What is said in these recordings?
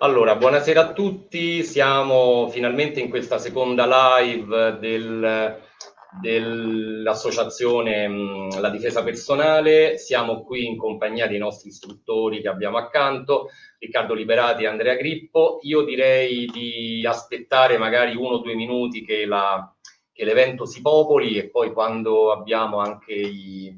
Allora, buonasera a tutti, siamo finalmente in questa seconda live del, dell'associazione mh, La Difesa Personale, siamo qui in compagnia dei nostri istruttori che abbiamo accanto, Riccardo Liberati e Andrea Grippo. Io direi di aspettare magari uno o due minuti che, la, che l'evento si popoli e poi quando abbiamo anche i,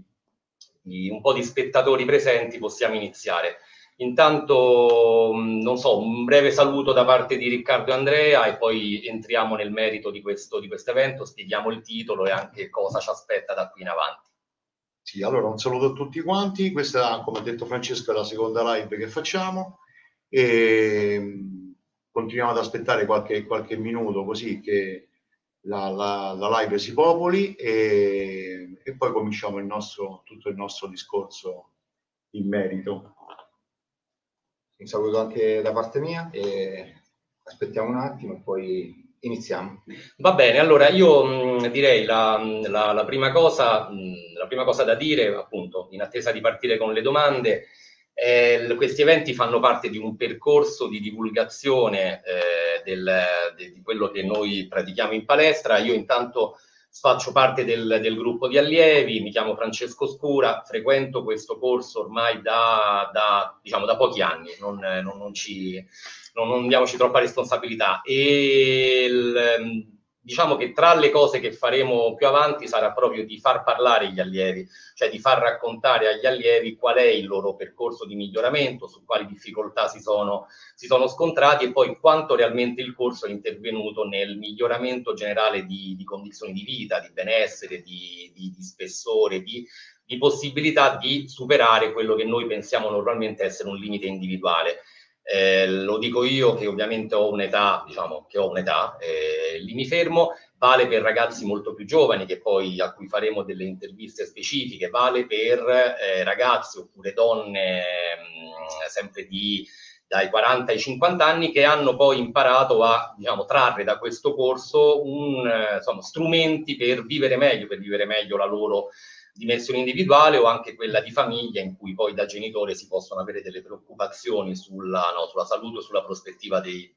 i, un po' di spettatori presenti possiamo iniziare. Intanto, non so, un breve saluto da parte di Riccardo e Andrea e poi entriamo nel merito di questo, di evento, spieghiamo il titolo e anche cosa ci aspetta da qui in avanti. Sì, allora un saluto a tutti quanti. Questa, come ha detto Francesco, è la seconda live che facciamo e continuiamo ad aspettare qualche, qualche minuto così che la, la, la live si popoli e, e poi cominciamo il nostro, tutto il nostro discorso in merito un saluto anche da parte mia e aspettiamo un attimo e poi iniziamo. Va bene, allora io mh, direi la, la, la, prima cosa, mh, la prima cosa da dire, appunto, in attesa di partire con le domande, eh, questi eventi fanno parte di un percorso di divulgazione eh, del, de, di quello che noi pratichiamo in palestra. Io intanto faccio parte del, del, gruppo di allievi, mi chiamo Francesco Scura, frequento questo corso ormai da, da, diciamo, da pochi anni, non, non, non, ci, non, diamoci troppa responsabilità. E il, diciamo che tra le cose che faremo più avanti sarà proprio di far parlare gli allievi, cioè di far raccontare agli allievi qual è il loro percorso di miglioramento, su quali difficoltà si sono, si sono scontrati e poi quanto realmente il corso è intervenuto nel miglioramento generale di, di condizioni di vita, di benessere, di, di, di spessore, di, di possibilità di superare quello che noi pensiamo normalmente essere un limite individuale. Eh, lo dico io che ovviamente ho un'età, diciamo che ho un'età, eh, lì mi fermo, vale per ragazzi molto più giovani che poi a cui faremo delle interviste specifiche, vale per eh, ragazzi oppure donne mh, mm, sempre di dai 40 ai 50 anni che hanno poi imparato a diciamo, trarre da questo corso un, eh, insomma, strumenti per vivere meglio, per vivere meglio la loro dimensione individuale o anche quella di famiglia in cui poi da genitore si possono avere delle preoccupazioni sulla, no, sulla salute o sulla prospettiva dei,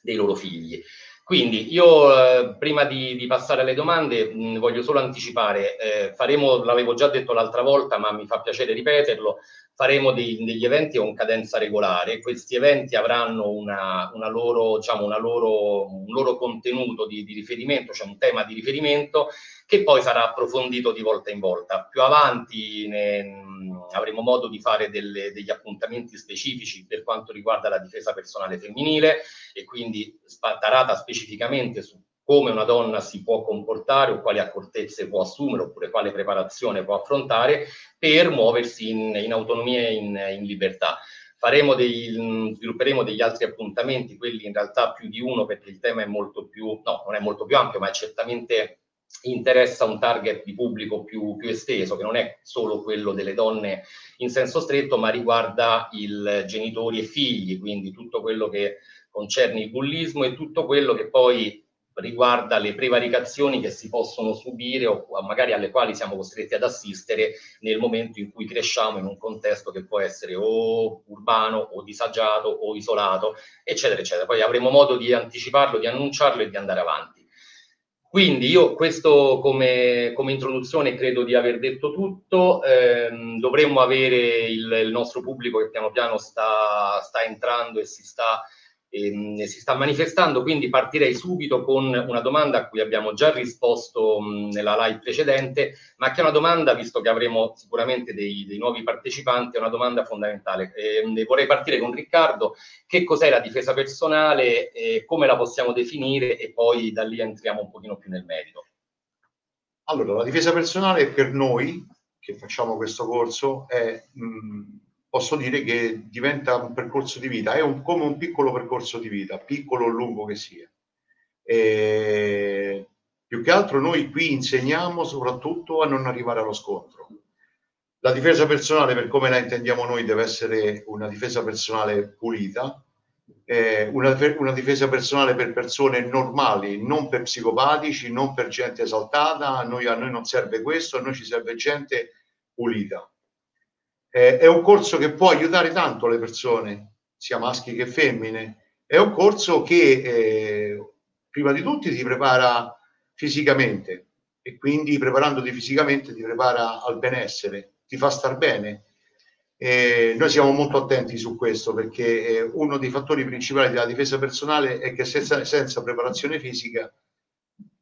dei loro figli. Quindi io eh, prima di, di, passare alle domande mh, voglio solo anticipare, eh, faremo, l'avevo già detto l'altra volta ma mi fa piacere ripeterlo, faremo dei, degli eventi con cadenza regolare, questi eventi avranno una, una loro, diciamo, una loro, un loro contenuto di, di riferimento, cioè un tema di riferimento che poi sarà approfondito di volta in volta. Più avanti ne, avremo modo di fare delle, degli appuntamenti specifici per quanto riguarda la difesa personale femminile e quindi tarata specificamente su come una donna si può comportare o quali accortezze può assumere oppure quale preparazione può affrontare per muoversi in, in autonomia e in, in libertà. Dei, svilupperemo degli altri appuntamenti, quelli in realtà più di uno perché il tema è molto più, no, non è molto più ampio, ma certamente interessa un target di pubblico più, più, esteso, che non è solo quello delle donne in senso stretto, ma riguarda i genitori e figli, quindi tutto quello che concerne il bullismo e tutto quello che poi riguarda le prevaricazioni che si possono subire o magari alle quali siamo costretti ad assistere nel momento in cui cresciamo in un contesto che può essere o urbano o disagiato o isolato, eccetera, eccetera. Poi avremo modo di anticiparlo, di annunciarlo e di andare avanti. Quindi io questo come, come, introduzione credo di aver detto tutto, eh, dovremmo avere il, il, nostro pubblico che piano piano sta, sta entrando e si sta ehm, si sta manifestando, quindi partirei subito con una domanda a cui abbiamo già risposto mh, nella live precedente, ma che è una domanda, visto che avremo sicuramente dei, dei nuovi partecipanti, è una domanda fondamentale. Eh, vorrei partire con Riccardo, che cos'è la difesa personale, eh, come la possiamo definire e poi da lì entriamo un pochino più nel merito. Allora, la difesa personale per noi che facciamo questo corso è mh, posso dire che diventa un percorso di vita, è un, come un piccolo percorso di vita, piccolo o lungo che sia. E più che altro noi qui insegniamo soprattutto a non arrivare allo scontro. La difesa personale, per come la intendiamo noi, deve essere una difesa personale pulita, eh, una, una, difesa personale per persone normali, non per psicopatici, non per gente esaltata. Noi, a noi non serve questo, a noi ci serve gente pulita eh, è un corso che può aiutare tanto le persone, sia maschi che femmine, è un corso che eh, prima di tutti ti prepara fisicamente e quindi preparandoti fisicamente ti prepara al benessere, ti fa star bene. Eh, noi siamo molto attenti su questo perché eh, uno dei fattori principali della difesa personale è che senza, senza preparazione fisica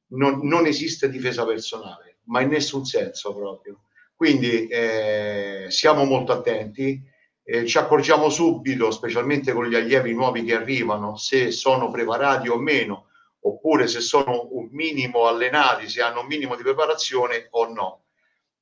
non, non, esiste difesa personale, ma in nessun senso proprio. Quindi eh, siamo molto attenti, eh, ci accorgiamo subito, specialmente con gli allievi nuovi che arrivano, se sono preparati o meno oppure se sono un minimo allenati, se hanno un minimo di preparazione o no.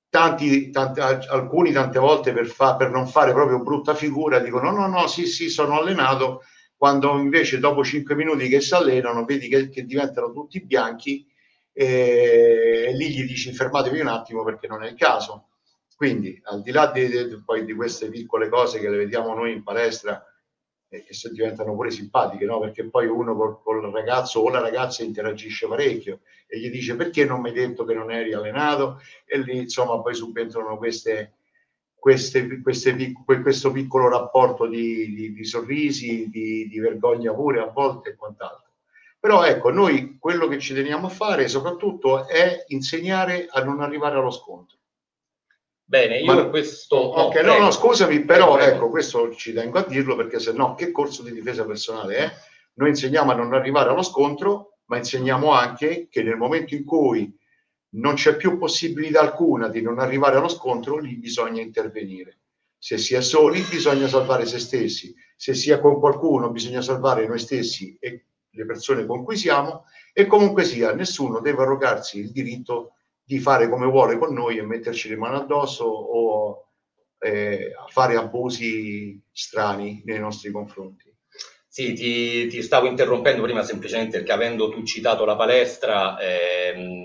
Tanti, tanti, alcuni tante volte per, fa, per non fare proprio brutta figura dicono no, no, sì, sì, sono allenato, quando invece dopo 5 minuti che si allenano vedi che, che diventano tutti bianchi e lì gli dici fermatevi un attimo perché non è il caso. Quindi al di là di, di, poi di queste piccole cose che le vediamo noi in palestra, e che se diventano pure simpatiche, no? perché poi uno col, col, ragazzo o la ragazza interagisce parecchio e gli dice perché non mi hai detto che non eri allenato e lì insomma poi subentrano queste, queste, queste, questo piccolo rapporto di, di, di sorrisi, di, di, vergogna pure a volte e quant'altro. Però ecco, noi quello che ci teniamo a fare soprattutto è insegnare a non arrivare allo scontro Bene, io Ma, questo... Ok, no, no, no, scusami, però prego, ecco, questo ci tengo a dirlo perché se no, che corso di difesa personale è? Noi insegniamo a non arrivare allo scontro, ma insegniamo anche che nel momento in cui non c'è più possibilità alcuna di non arrivare allo scontro, lì bisogna intervenire. Se si è soli, bisogna salvare se stessi. Se si è con qualcuno, bisogna salvare noi stessi e le persone con cui siamo. E comunque sia, nessuno deve arrogarsi il diritto di fare come vuole con noi e metterci le mani addosso o eh, fare abusi strani nei nostri confronti. Sì, ti, ti, stavo interrompendo prima semplicemente perché avendo tu citato la palestra, ehm,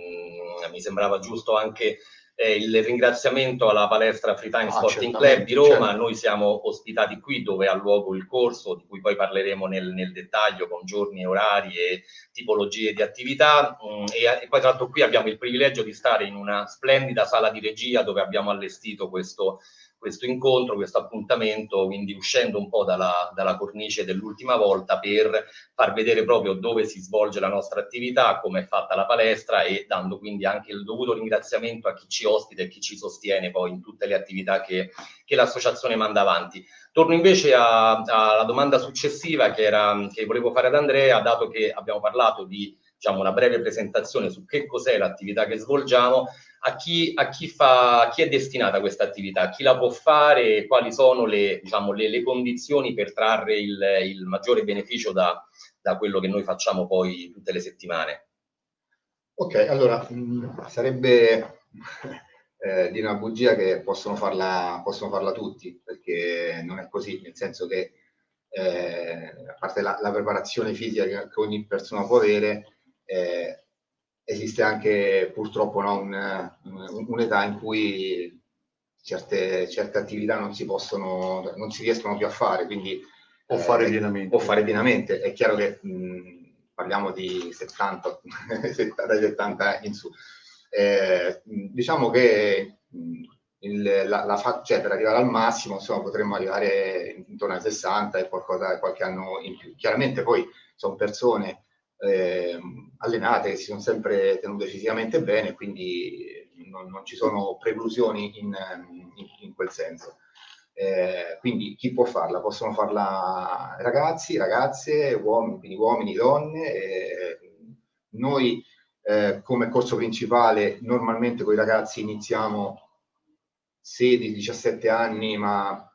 mi sembrava giusto anche eh, il ringraziamento alla palestra Free Time ah, Sporting Club di Roma. Certo. Noi siamo ospitati qui dove ha luogo il corso, di cui poi parleremo nel, nel dettaglio con giorni, orari e tipologie di attività. Mm, e, e, poi tra l'altro qui abbiamo il privilegio di stare in una splendida sala di regia dove abbiamo allestito questo questo incontro, questo appuntamento, quindi uscendo un po' dalla, dalla, cornice dell'ultima volta per far vedere proprio dove si svolge la nostra attività, come è fatta la palestra e dando quindi anche il dovuto ringraziamento a chi ci ospita e chi ci sostiene poi in tutte le attività che, che l'associazione manda avanti. Torno invece alla domanda successiva che, era, che volevo fare ad Andrea, dato che abbiamo parlato di diciamo, una breve presentazione su che cos'è l'attività che svolgiamo, a chi, a chi, fa, a chi è destinata questa attività, chi la può fare quali sono le, diciamo, le, le condizioni per trarre il, il maggiore beneficio da, da, quello che noi facciamo poi tutte le settimane. Ok, allora mh, sarebbe eh, di una bugia che possono farla, possono farla tutti, perché non è così, nel senso che eh, a parte la, la, preparazione fisica che ogni persona può avere, eh, esiste anche purtroppo no, un, un'età in cui certe, certe, attività non si possono, non si riescono più a fare, quindi o fare, eh, pienamente. o fare pienamente. È chiaro che mh, parliamo di 70, 70, 70 in su. Eh, diciamo che il, la, la, cioè per arrivare al massimo insomma, potremmo arrivare intorno ai 60 e qualcosa, qualche anno in più. Chiaramente poi sono persone eh, allenate, si sono sempre tenute fisicamente bene, quindi non, non ci sono preclusioni in, in, in quel senso. Eh, quindi chi può farla? Possono farla ragazzi, ragazze, uomini, uomini, donne. Eh, noi eh, come corso principale normalmente con i ragazzi iniziamo 16-17 anni, ma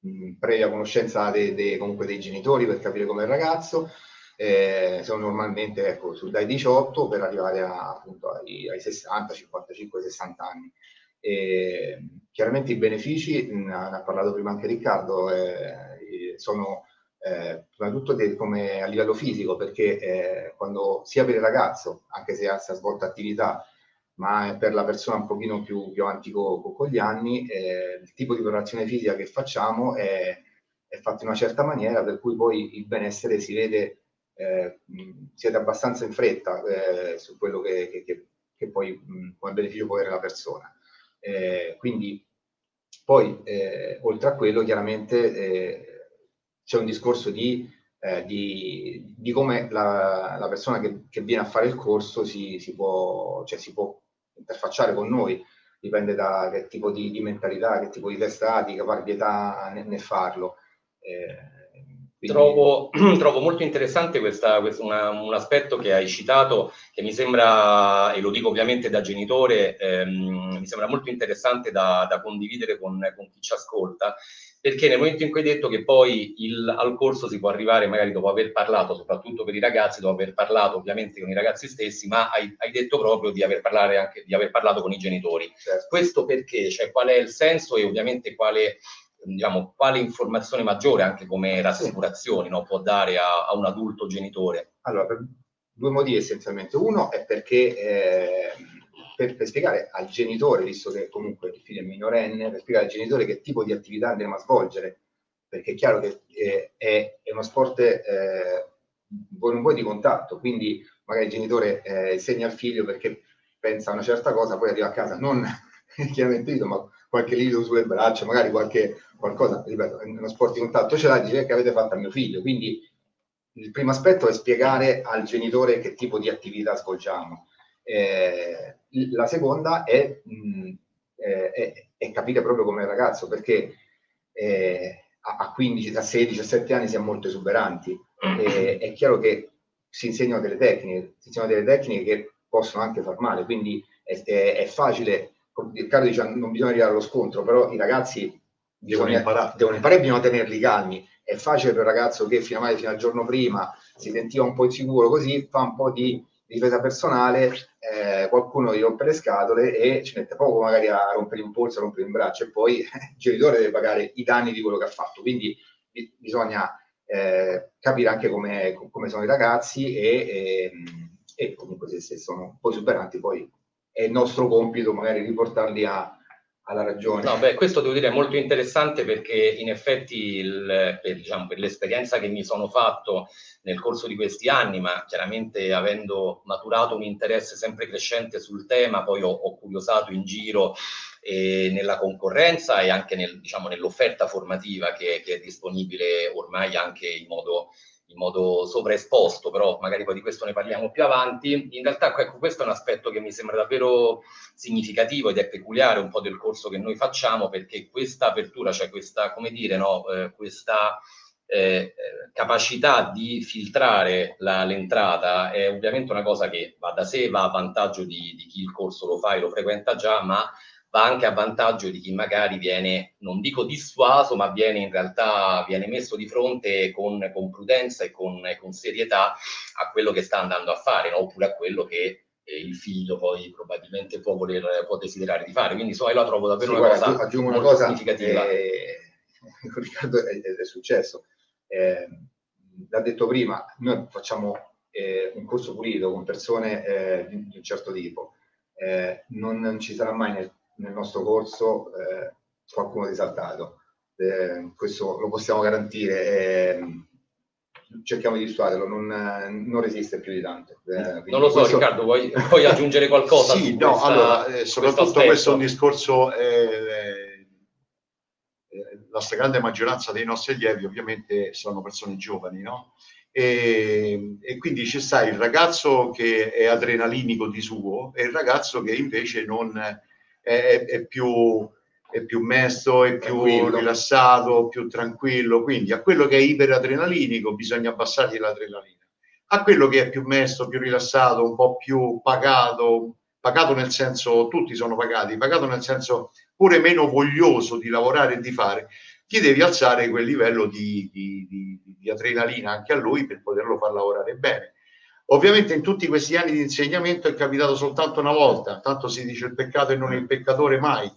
mh, previa conoscenza de, de, comunque dei genitori per capire come è il ragazzo eh, sono normalmente ecco, su, dai 18 per arrivare a, appunto ai, ai 60, 55, 60 anni. E, chiaramente i benefici, ne ha parlato prima anche Riccardo, eh, sono eh, prima di tutto de, come a livello fisico, perché eh, quando sia per il ragazzo, anche se ha, svolto attività, ma per la persona un pochino più, più avanti con, con gli anni, eh, il tipo di preparazione fisica che facciamo è, è fatto in una certa maniera, per cui poi il benessere si vede eh, siete abbastanza in fretta eh, su quello che, che, che, che poi mh, come beneficio può avere la persona. Eh, quindi poi, eh, oltre a quello, chiaramente eh, c'è un discorso di eh, di, di, come la, la persona che, viene a fare il corso si, si, può, cioè si può interfacciare con noi, dipende da che tipo di, di mentalità, che tipo di testati, caparbietà nel, nel farlo. Eh, Trovo, trovo, molto interessante questa, questa, una, un aspetto che hai citato, che mi sembra, e lo dico ovviamente da genitore, ehm, mi sembra molto interessante da, da condividere con, con, chi ci ascolta, perché nel momento in cui hai detto che poi il, al corso si può arrivare magari dopo aver parlato, soprattutto per i ragazzi, dopo aver parlato ovviamente con i ragazzi stessi, ma hai, hai detto proprio di aver, anche, di aver, parlato con i genitori. Certo. Questo perché? Cioè, qual è il senso e ovviamente quale diciamo, quale informazione maggiore, anche come rassicurazioni, no, può dare a, a, un adulto genitore? Allora, per due motivi essenzialmente. Uno è perché eh, per, per, spiegare al genitore, visto che comunque il figlio è minorenne, per spiegare al genitore che tipo di attività andremo a svolgere, perché è chiaro che eh, è, è, uno sport eh, vuoi non vuoi di contatto, quindi magari il genitore eh, insegna al figlio perché pensa a una certa cosa, poi arriva a casa non chiaramente ma qualche lido sulle braccia, magari qualche qualcosa, ripeto, uno sport di contatto ce l'ha, dice che avete fatto a mio figlio. Quindi il primo aspetto è spiegare al genitore che tipo di attività svolgiamo. Eh, la seconda è, mh, è, è, capire proprio come il ragazzo, perché eh, a 15, a 16, a 17 anni siamo molto esuberanti. Eh, è chiaro che si insegnano delle tecniche, si insegnano delle tecniche che possono anche far male, quindi è, è facile Riccardo dice non bisogna arrivare allo scontro, però i ragazzi devono imparare, devono imparare bisogna tenerli calmi. È facile per un ragazzo che fino, a, fino al giorno prima si sentiva un po' insicuro, così fa un po' di difesa personale, eh, qualcuno gli rompe le scatole e ci mette poco magari a rompere un polso, a rompere un braccio e poi il genitore deve pagare i danni di quello che ha fatto. Quindi bisogna eh, capire anche come, come, sono i ragazzi e, e, e comunque se, se, sono un po' superanti poi è il nostro compito magari riportarli a, alla ragione. No, beh, questo devo dire è molto interessante perché in effetti il, per, diciamo, per, l'esperienza che mi sono fatto nel corso di questi anni, ma chiaramente avendo maturato un interesse sempre crescente sul tema, poi ho, ho curiosato in giro eh, nella concorrenza e anche nel, diciamo, nell'offerta formativa che, che è disponibile ormai anche in modo in modo sovraesposto, però magari poi di questo ne parliamo più avanti. In realtà ecco, questo è un aspetto che mi sembra davvero significativo ed è peculiare un po' del corso che noi facciamo, perché questa apertura, cioè questa, come dire, no, eh, questa eh, capacità di filtrare la, l'entrata è ovviamente una cosa che va da sé, va a vantaggio di, di chi il corso lo fa e lo frequenta già, ma va anche a vantaggio di chi magari viene, non dico dissuaso, ma viene in realtà viene messo di fronte con, con prudenza e con, con, serietà a quello che sta andando a fare, no? oppure a quello che eh, il figlio poi probabilmente può, voler, può desiderare di fare. Quindi insomma, io la trovo davvero sì, una guarda, cosa aggiungo una cosa significativa. Eh, Riccardo è, è successo. Eh, l'ha detto prima, noi facciamo eh, un corso pulito con persone eh, di, di, un certo tipo. Eh, non, non, ci sarà mai nel nel nostro corso eh, qualcuno disaltato. Eh, questo lo possiamo garantire. Eh, cerchiamo di dissuaderlo, non, non, resiste più di tanto. Eh, non lo so, questo... Riccardo, vuoi, vuoi, aggiungere qualcosa? sì, no, questa, allora, eh, soprattutto questo, questo è un discorso. Eh, la stragrande maggioranza dei nostri allievi, ovviamente, sono persone giovani, no? E, e, quindi ci sta il ragazzo che è adrenalinico di suo e il ragazzo che invece non, è, è più è più mesto, è più tranquillo. rilassato, più tranquillo. Quindi a quello che è iperadrenalinico bisogna abbassargli l'adrenalina. A quello che è più mesto, più rilassato, un po' più pagato, pagato nel senso, tutti sono pagati, pagato nel senso pure meno voglioso di lavorare e di fare, gli devi alzare quel livello di, di, di, di adrenalina anche a lui per poterlo far lavorare bene. Ovviamente in tutti questi anni di insegnamento è capitato soltanto una volta, tanto si dice il peccato e non il peccatore mai.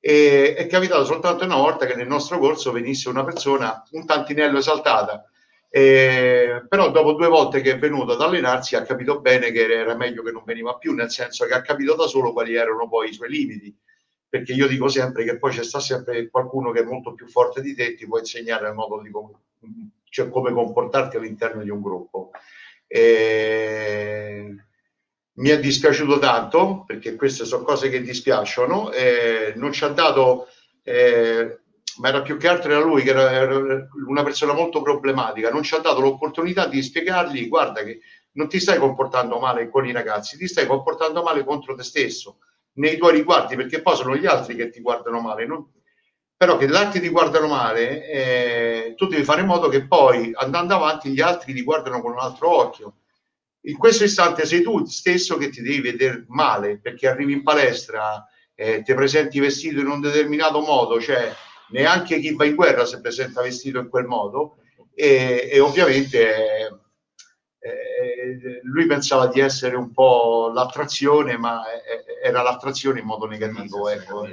E è capitato soltanto una volta che nel nostro corso venisse una persona un tantinello esaltata, eh, però dopo due volte che è venuto ad allenarsi ha capito bene che era meglio che non veniva più, nel senso che ha capito da solo quali erano poi i suoi limiti, perché io dico sempre che poi c'è sta sempre qualcuno che è molto più forte di te ti può insegnare il modo di com- cioè come comportarti all'interno di un gruppo. Eh, mi è dispiaciuto tanto perché queste sono cose che dispiacciono. Eh, non ci ha dato, eh, ma era più che altro era lui che era, era una persona molto problematica, non ci ha dato l'opportunità di spiegargli guarda che non ti stai comportando male con i ragazzi, ti stai comportando male contro te stesso, nei tuoi riguardi, perché poi sono gli altri che ti guardano male, non... però che gli altri ti guardano male, eh, tu devi fare in modo che poi andando avanti gli altri ti guardano con un altro occhio. In questo istante sei tu stesso che ti devi vedere male, perché arrivi in palestra, eh, ti presenti vestito in un determinato modo, cioè neanche chi va in guerra si presenta vestito in quel modo e, e ovviamente eh, lui pensava di essere un po' l'attrazione, ma era l'attrazione in modo negativo. Ecco.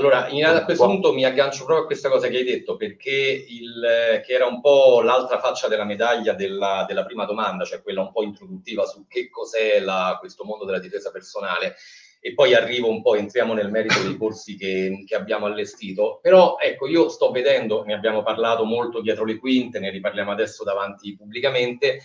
Allora, in, a questo punto mi aggancio proprio a questa cosa che hai detto, perché il, che era un po' l'altra faccia della medaglia della, della, prima domanda, cioè quella un po' introduttiva su che cos'è la, questo mondo della difesa personale e poi arrivo un po', entriamo nel merito dei corsi che, che, abbiamo allestito. Però ecco, io sto vedendo, ne abbiamo parlato molto dietro le quinte, ne riparliamo adesso davanti pubblicamente,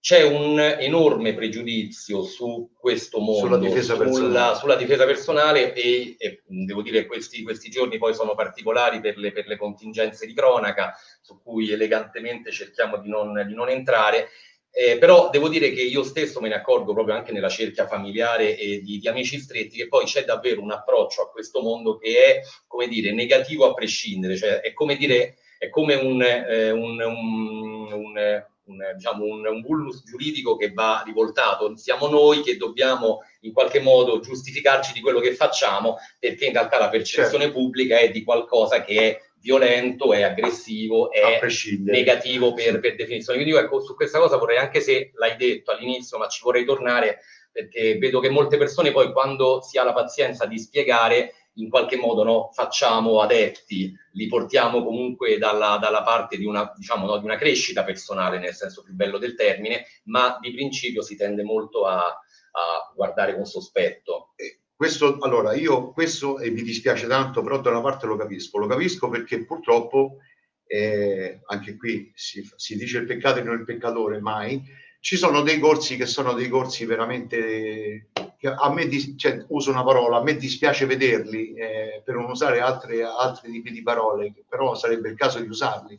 c'è un enorme pregiudizio su questo mondo, sulla difesa personale, sulla, sulla difesa personale e, e, devo dire questi, questi giorni poi sono particolari per le, per le, contingenze di cronaca su cui elegantemente cerchiamo di non, di non entrare. Eh, però devo dire che io stesso me ne accorgo proprio anche nella cerchia familiare e di, di, amici stretti che poi c'è davvero un approccio a questo mondo che è, come dire, negativo a prescindere, cioè è come dire, è come un, eh, un, un, un un, diciamo, un, un bullus giuridico che va rivoltato. Siamo noi che dobbiamo in qualche modo giustificarci di quello che facciamo, perché in realtà la percezione certo. pubblica è di qualcosa che è violento, è aggressivo, è negativo per, per, definizione. Quindi ecco, su questa cosa vorrei, anche se l'hai detto all'inizio, ma ci vorrei tornare perché vedo che molte persone poi quando si ha la pazienza di spiegare in qualche modo no, facciamo adepti, li portiamo comunque dalla, dalla parte di una, diciamo, no, di una, crescita personale, nel senso più bello del termine, ma di principio si tende molto a, a guardare con sospetto. Questo, allora, io questo, e mi dispiace tanto, però da una parte lo capisco, lo capisco perché purtroppo, eh, anche qui si, si dice il peccato e non il peccatore mai, ci sono dei corsi che sono dei corsi veramente a me cioè, uso una parola, a me dispiace vederli eh, per non usare altre, altri tipi di parole, però sarebbe il caso di usarli.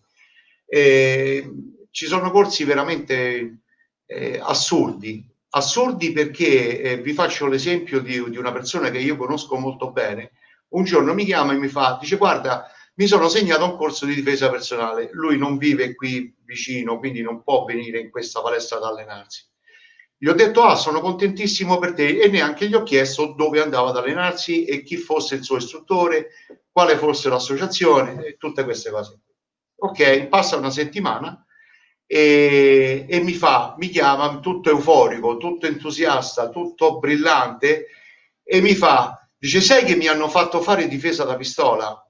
Eh, ci sono corsi veramente eh, assurdi, assurdi perché eh, vi faccio l'esempio di, di, una persona che io conosco molto bene. Un giorno mi chiama e mi fa, dice guarda, mi sono segnato un corso di difesa personale. Lui non vive qui vicino, quindi non può venire in questa palestra ad allenarsi gli ho detto, ah, sono contentissimo per te e neanche gli ho chiesto dove andava ad allenarsi e chi fosse il suo istruttore, quale fosse l'associazione e tutte queste cose. Ok, passa una settimana e, e mi fa, mi chiama tutto euforico, tutto entusiasta, tutto brillante e mi fa, dice, sai che mi hanno fatto fare difesa da pistola?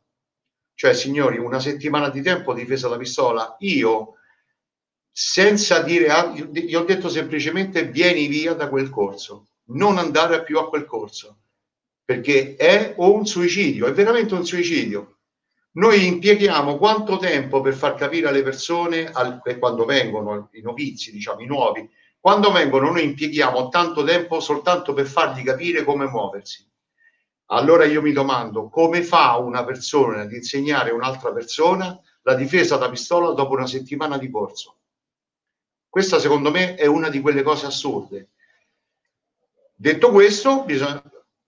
Cioè, signori, una settimana di tempo difesa da pistola. Io senza dire, gli ho detto semplicemente vieni via da quel corso, non andare più a quel corso, perché è un suicidio, è veramente un suicidio. Noi impieghiamo quanto tempo per far capire alle persone, al, quando vengono i novizi, diciamo i nuovi, quando vengono noi impieghiamo tanto tempo soltanto per fargli capire come muoversi. Allora io mi domando come fa una persona ad insegnare un'altra persona la difesa da pistola dopo una settimana di corso? Questa secondo me è una di quelle cose assurde. Detto questo, bisogna,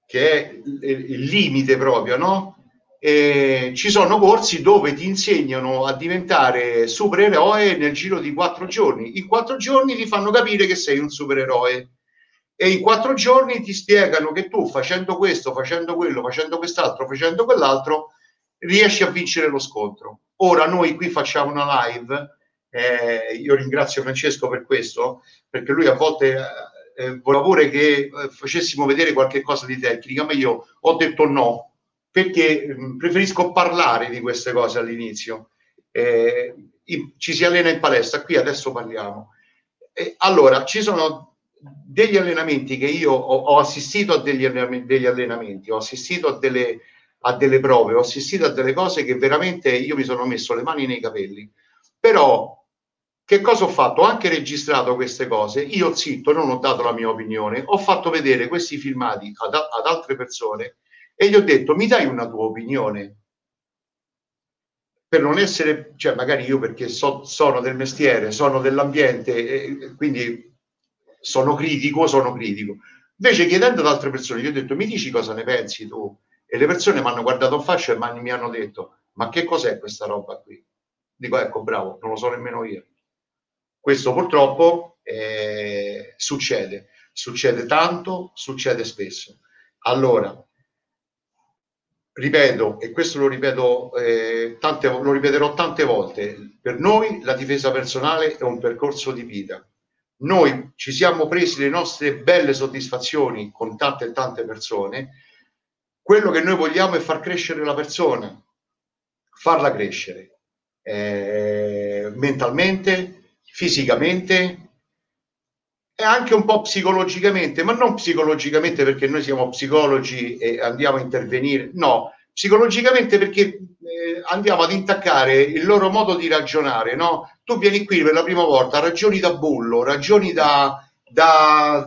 che è il limite proprio, no? E ci sono corsi dove ti insegnano a diventare supereroe nel giro di quattro giorni. In quattro giorni ti fanno capire che sei un supereroe e in quattro giorni ti spiegano che tu facendo questo, facendo quello, facendo quest'altro, facendo quell'altro, riesci a vincere lo scontro. Ora noi qui facciamo una live eh, io ringrazio Francesco per questo, perché lui a volte eh, eh voleva pure che eh, facessimo vedere qualche cosa di tecnica, ma io ho detto no, perché mm, preferisco parlare di queste cose all'inizio. Eh, ci si allena in palestra, qui adesso parliamo. allora, ci sono degli allenamenti che io ho, ho assistito a degli allenamenti, degli allenamenti, ho assistito a delle, a delle prove, ho assistito a delle cose che veramente io mi sono messo le mani nei capelli. Però che cosa ho fatto? Ho anche registrato queste cose, io zitto, non ho dato la mia opinione, ho fatto vedere questi filmati ad, ad altre persone e gli ho detto mi dai una tua opinione? per non essere, cioè magari io perché so, sono del mestiere, sono dell'ambiente, e quindi sono critico, sono critico. Invece chiedendo ad altre persone, gli ho detto, mi dici cosa ne pensi tu? E le persone mi hanno guardato in faccia e mi hanno detto, ma che cos'è questa roba qui? Dico, ecco, bravo, non lo so nemmeno io. Questo purtroppo eh, succede, succede tanto, succede spesso. Allora, ripeto, e questo lo ripeto, eh, tante, lo ripeterò tante volte, per noi la difesa personale è un percorso di vita. Noi ci siamo presi le nostre belle soddisfazioni con tante e tante persone. Quello che noi vogliamo è far crescere la persona, farla crescere eh, mentalmente, fisicamente e anche un po' psicologicamente, ma non psicologicamente perché noi siamo psicologi e andiamo a intervenire, no, psicologicamente perché eh, andiamo ad intaccare il loro modo di ragionare, no? Tu vieni qui per la prima volta, ragioni da bullo, ragioni da, da,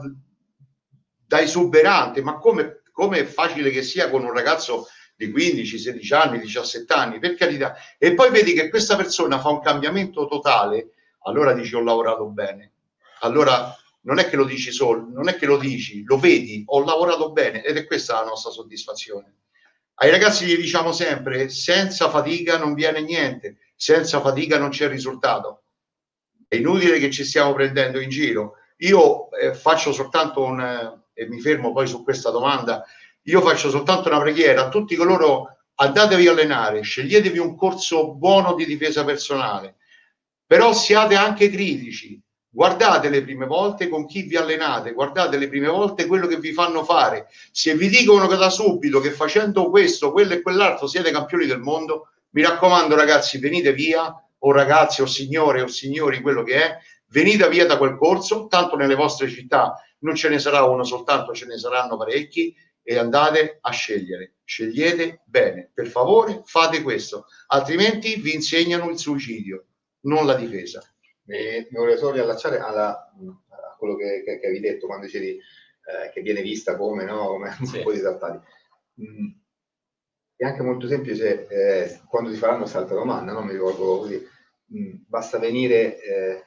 da esuberante, ma come, come è facile che sia con un ragazzo di 15, 16 anni, 17 anni, per carità, e poi vedi che questa persona fa un cambiamento totale, allora dici ho lavorato bene. Allora non è che lo dici solo, non è che lo dici, lo vedi, ho lavorato bene ed è questa la nostra soddisfazione. Ai ragazzi gli diciamo sempre, senza fatica non viene niente, senza fatica non c'è risultato. È inutile che ci stiamo prendendo in giro. Io eh, faccio soltanto un, eh, e mi fermo poi su questa domanda, io faccio soltanto una preghiera a tutti coloro, andatevi a allenare, sceglietevi un corso buono di difesa personale, però siate anche critici, Guardate le prime volte con chi vi allenate, guardate le prime volte quello che vi fanno fare. Se vi dicono da subito che facendo questo, quello e quell'altro siete campioni del mondo, mi raccomando ragazzi, venite via, o ragazzi o signore o signori, quello che è, venite via da quel corso, tanto nelle vostre città non ce ne sarà uno soltanto, ce ne saranno parecchi e andate a scegliere. Scegliete bene, per favore fate questo, altrimenti vi insegnano il suicidio, non la difesa mi, mi vorrei solo riallacciare alla, a quello che, che, che, avevi detto quando dicevi eh, che viene vista come, no, come sì. un po' di trattati. Mm. È anche molto semplice eh, quando ti faranno questa altra domanda, no? mi ricordo così, mm, basta venire, eh,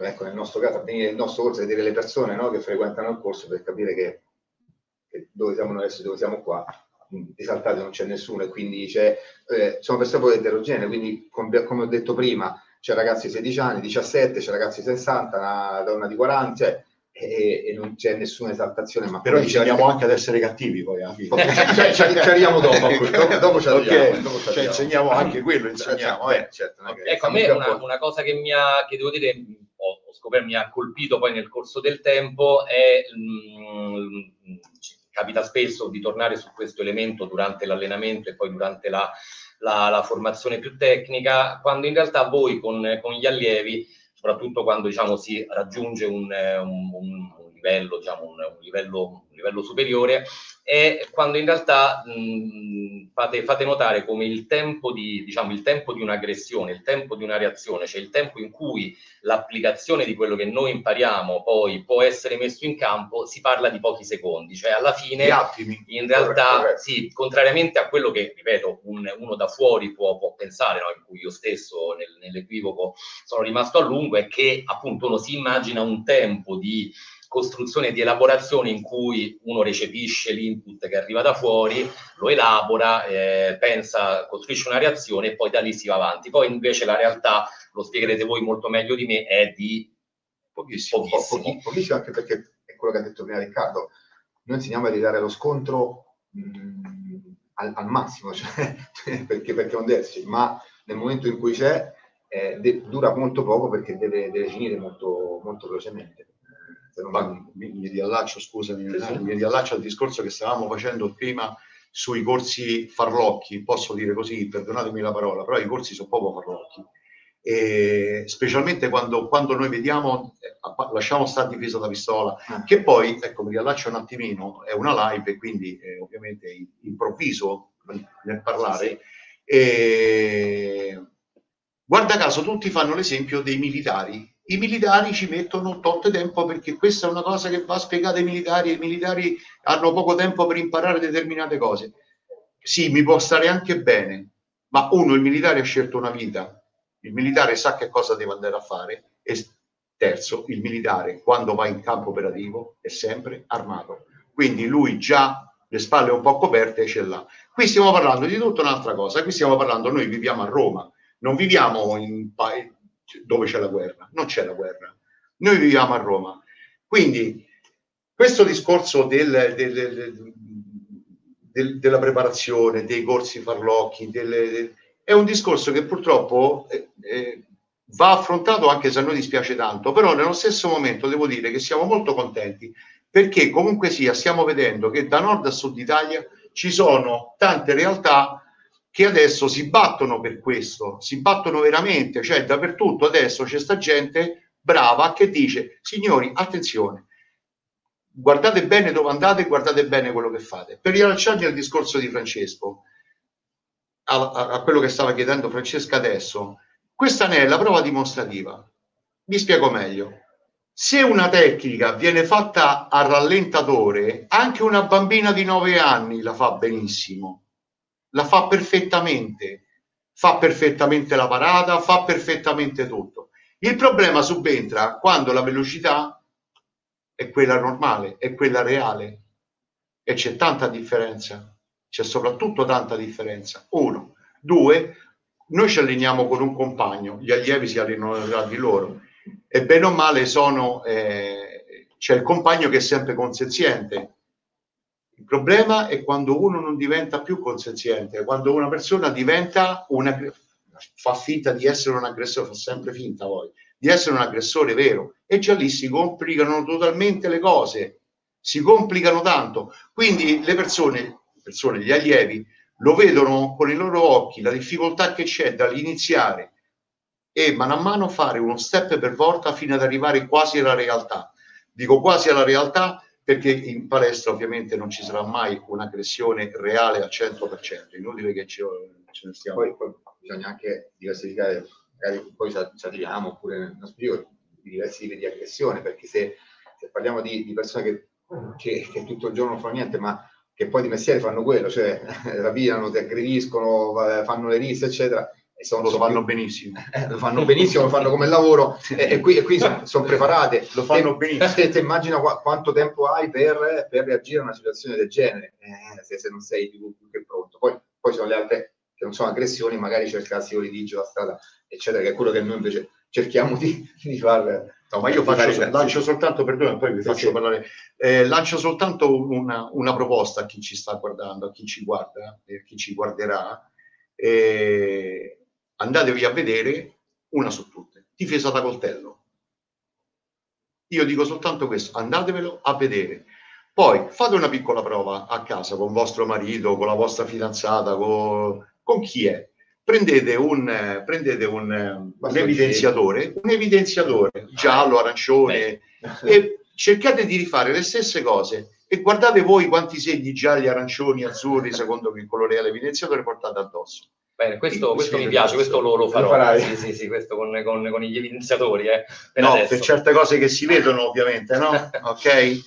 ecco nel nostro caso, venire nel nostro corso e vedere le persone no, che frequentano il corso per capire che, che dove siamo noi adesso, dove siamo qua, mm, risaltate non c'è nessuno e quindi c'è, eh, sono persone poi eterogenee, quindi come, come ho detto prima, c'è ragazzi di 16 anni, 17, c'è ragazzi di 60, una donna di 40, cioè, e, e, non c'è nessuna esaltazione. Ma Però insegniamo anche ad essere cattivi poi alla fine. cioè, ci, ci, arriviamo dopo, dopo, dopo ci arriviamo. Okay. Dopo ci cioè, insegniamo anche quello, insegniamo. Eh. Certo, okay. Ecco, a me una, una, cosa che mi ha, che devo dire, ho, ho, scoperto, mi ha colpito poi nel corso del tempo è... Mh, capita spesso di tornare su questo elemento durante l'allenamento e poi durante la, la, la formazione più tecnica, quando in realtà voi con, con gli allievi, soprattutto quando diciamo, si raggiunge un, un, un livello, diciamo, un, un livello livello superiore, e quando in realtà mh, fate, fate, notare come il tempo, di, diciamo, il tempo di un'aggressione, il tempo di una reazione, cioè il tempo in cui l'applicazione di quello che noi impariamo poi può essere messo in campo, si parla di pochi secondi, cioè alla fine in realtà corretto. sì, contrariamente a quello che, ripeto, un, uno da fuori può, può pensare, no? in cui io stesso nel, nell'equivoco sono rimasto a lungo, è che appunto uno si immagina un tempo di costruzione di elaborazione in cui uno recepisce l'input che arriva da fuori, lo elabora, eh, pensa, costruisce una reazione e poi da lì si va avanti. Poi invece la realtà, lo spiegherete voi molto meglio di me, è di pochissimo. Pochissimo, pochi, pochissimo anche perché è quello che ha detto prima Riccardo, noi insegniamo a ridare lo scontro mh, mm, al, al, massimo, cioè, perché, perché non deve esserci, ma nel momento in cui c'è eh, de- dura molto poco perché deve, deve finire molto, molto velocemente mi, mi riallaccio, scusami, sì, sì. mi riallaccio al discorso che stavamo facendo prima sui corsi farlocchi, posso dire così, perdonatemi la parola, però i corsi sono proprio farlocchi. E specialmente quando, quando noi vediamo, eh, lasciamo stare difesa da pistola, ah. che poi, ecco, mi riallaccio un attimino, è una live e quindi eh, ovviamente improvviso nel parlare. Sì, e, guarda caso tutti fanno l'esempio dei militari i militari ci mettono tot tempo perché questa è una cosa che va spiegata ai militari e i militari hanno poco tempo per imparare determinate cose. Sì, mi può stare anche bene, Ma uno, il militare ha scelto una vita, il militare sa che cosa deve andare a fare e terzo, il militare quando va in campo operativo è sempre armato. Quindi lui già le spalle un po' coperte ce l'ha. Qui stiamo parlando di tutta un'altra cosa, qui stiamo parlando, noi viviamo a Roma, non viviamo in paesi dove c'è la guerra, non c'è la guerra, noi viviamo a Roma. Quindi questo discorso del, del, del, della preparazione, dei corsi farlocchi, delle, è un discorso che purtroppo eh, eh, va affrontato anche se a noi dispiace tanto, però nello stesso momento devo dire che siamo molto contenti perché comunque sia stiamo vedendo che da nord a sud Italia ci sono tante realtà che adesso si battono per questo, si battono veramente, cioè dappertutto adesso c'è sta gente brava che dice signori attenzione, guardate bene dove andate guardate bene quello che fate. Per riallacciarmi al discorso di Francesco, a, a, a quello che stava chiedendo Francesca adesso, questa ne è la prova dimostrativa. Vi spiego meglio se una tecnica viene fatta a rallentatore, anche una bambina di 9 anni la fa benissimo, la fa perfettamente, fa perfettamente la parata, fa perfettamente tutto. Il problema subentra quando la velocità è quella normale, è quella reale. E c'è tanta differenza, c'è soprattutto tanta differenza. Uno, due, noi ci alleniamo con un compagno, gli allievi si allenano tra di loro. E bene o male sono, eh, c'è il compagno che è sempre consenziente. Il problema è quando uno non diventa più consenziente, quando una persona diventa una, fa finta di essere un aggressore, fa sempre finta poi, di essere un aggressore vero e già lì si complicano totalmente le cose, si complicano tanto. Quindi le persone, persone gli allievi, lo vedono con i loro occhi, la difficoltà che c'è dall'iniziare e mano a mano fare uno step per volta fino ad arrivare quasi alla realtà. Dico quasi alla realtà perché in palestra ovviamente non ci sarà mai un'aggressione reale al 100%, inutile che ce, ce ne stiamo. Poi, poi, bisogna anche diversificare, magari poi ci arriviamo oppure nostro video, di diversi tipi di aggressione, perché se, se parliamo di, di persone che, che, che, tutto il giorno non fanno niente, ma che poi di mestiere fanno quello, cioè rapinano, ti aggrediscono, fanno le risse, eccetera, lo fanno benissimo. Eh, lo fanno benissimo, lo fanno come lavoro e, e, qui, e qui sono, sono, preparate. Lo fanno e, benissimo. Te, te immagina qu- quanto tempo hai per, per, reagire a una situazione del genere, eh, se, se, non sei più, più, che pronto. Poi, poi sono le altre che non sono aggressioni, magari il classico litigio, la strada, eccetera, che è quello che noi invece cerchiamo di, di fare. No, ma io faccio, lancio soltanto, perdona, poi vi sì, faccio sì. parlare, eh, lancio soltanto una, una, proposta a chi ci sta guardando, a chi ci guarda e a chi ci guarderà. Eh, andatevi a vedere una su tutte, difesa da coltello. Io dico soltanto questo, andatevelo a vedere. Poi fate una piccola prova a casa con vostro marito, con la vostra fidanzata, con, con chi è. Prendete un, prendete un, un evidenziatore, un evidenziatore giallo, arancione e cercate di rifare le stesse cose e guardate voi quanti segni gialli, arancioni, azzurri, secondo che colore è l'evidenziatore portate addosso Bene, questo, questo mi piace, questo lo, lo farò. Lo sì, sì, sì, questo con, con, con gli evidenziatori. Eh, per no, adesso. per certe cose che si vedono, ovviamente, no? ok. Eh.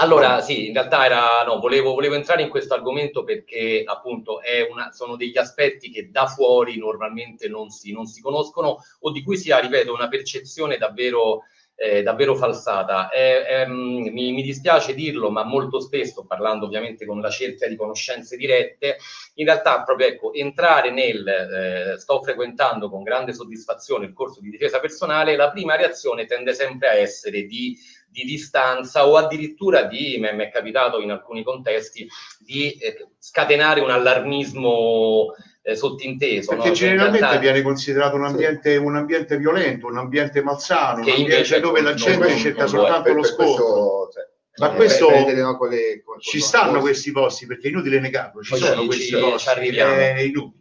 Allora, sì, in realtà era, no, volevo, volevo, entrare in questo argomento perché appunto una, sono degli aspetti che da fuori normalmente non si, non si conoscono o di cui si ha, ripeto, una percezione davvero eh, davvero falsata. Eh, ehm, mi, mi, dispiace dirlo, ma molto spesso, parlando ovviamente con la cerchia di conoscenze dirette, in realtà proprio ecco, entrare nel eh, sto frequentando con grande soddisfazione il corso di difesa personale, la prima reazione tende sempre a essere di, di distanza o addirittura di, mi è capitato in alcuni contesti, di eh, scatenare un allarmismo eh, sottinteso. Perché no? Cioè, generalmente realtà... viene considerato un ambiente, sì. un ambiente, violento, un ambiente malsano, che un ambiente dove la gente non, cerca non soltanto per, lo scopo. Cioè, ma eh, questo no, con le, con, ci stanno questi posti perché è inutile negarlo, ci Poi sono ci, questi ci, posti, ci è inutile.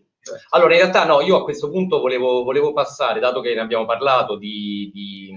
Allora, in realtà no, io a questo punto volevo, volevo passare, dato che ne abbiamo parlato di, di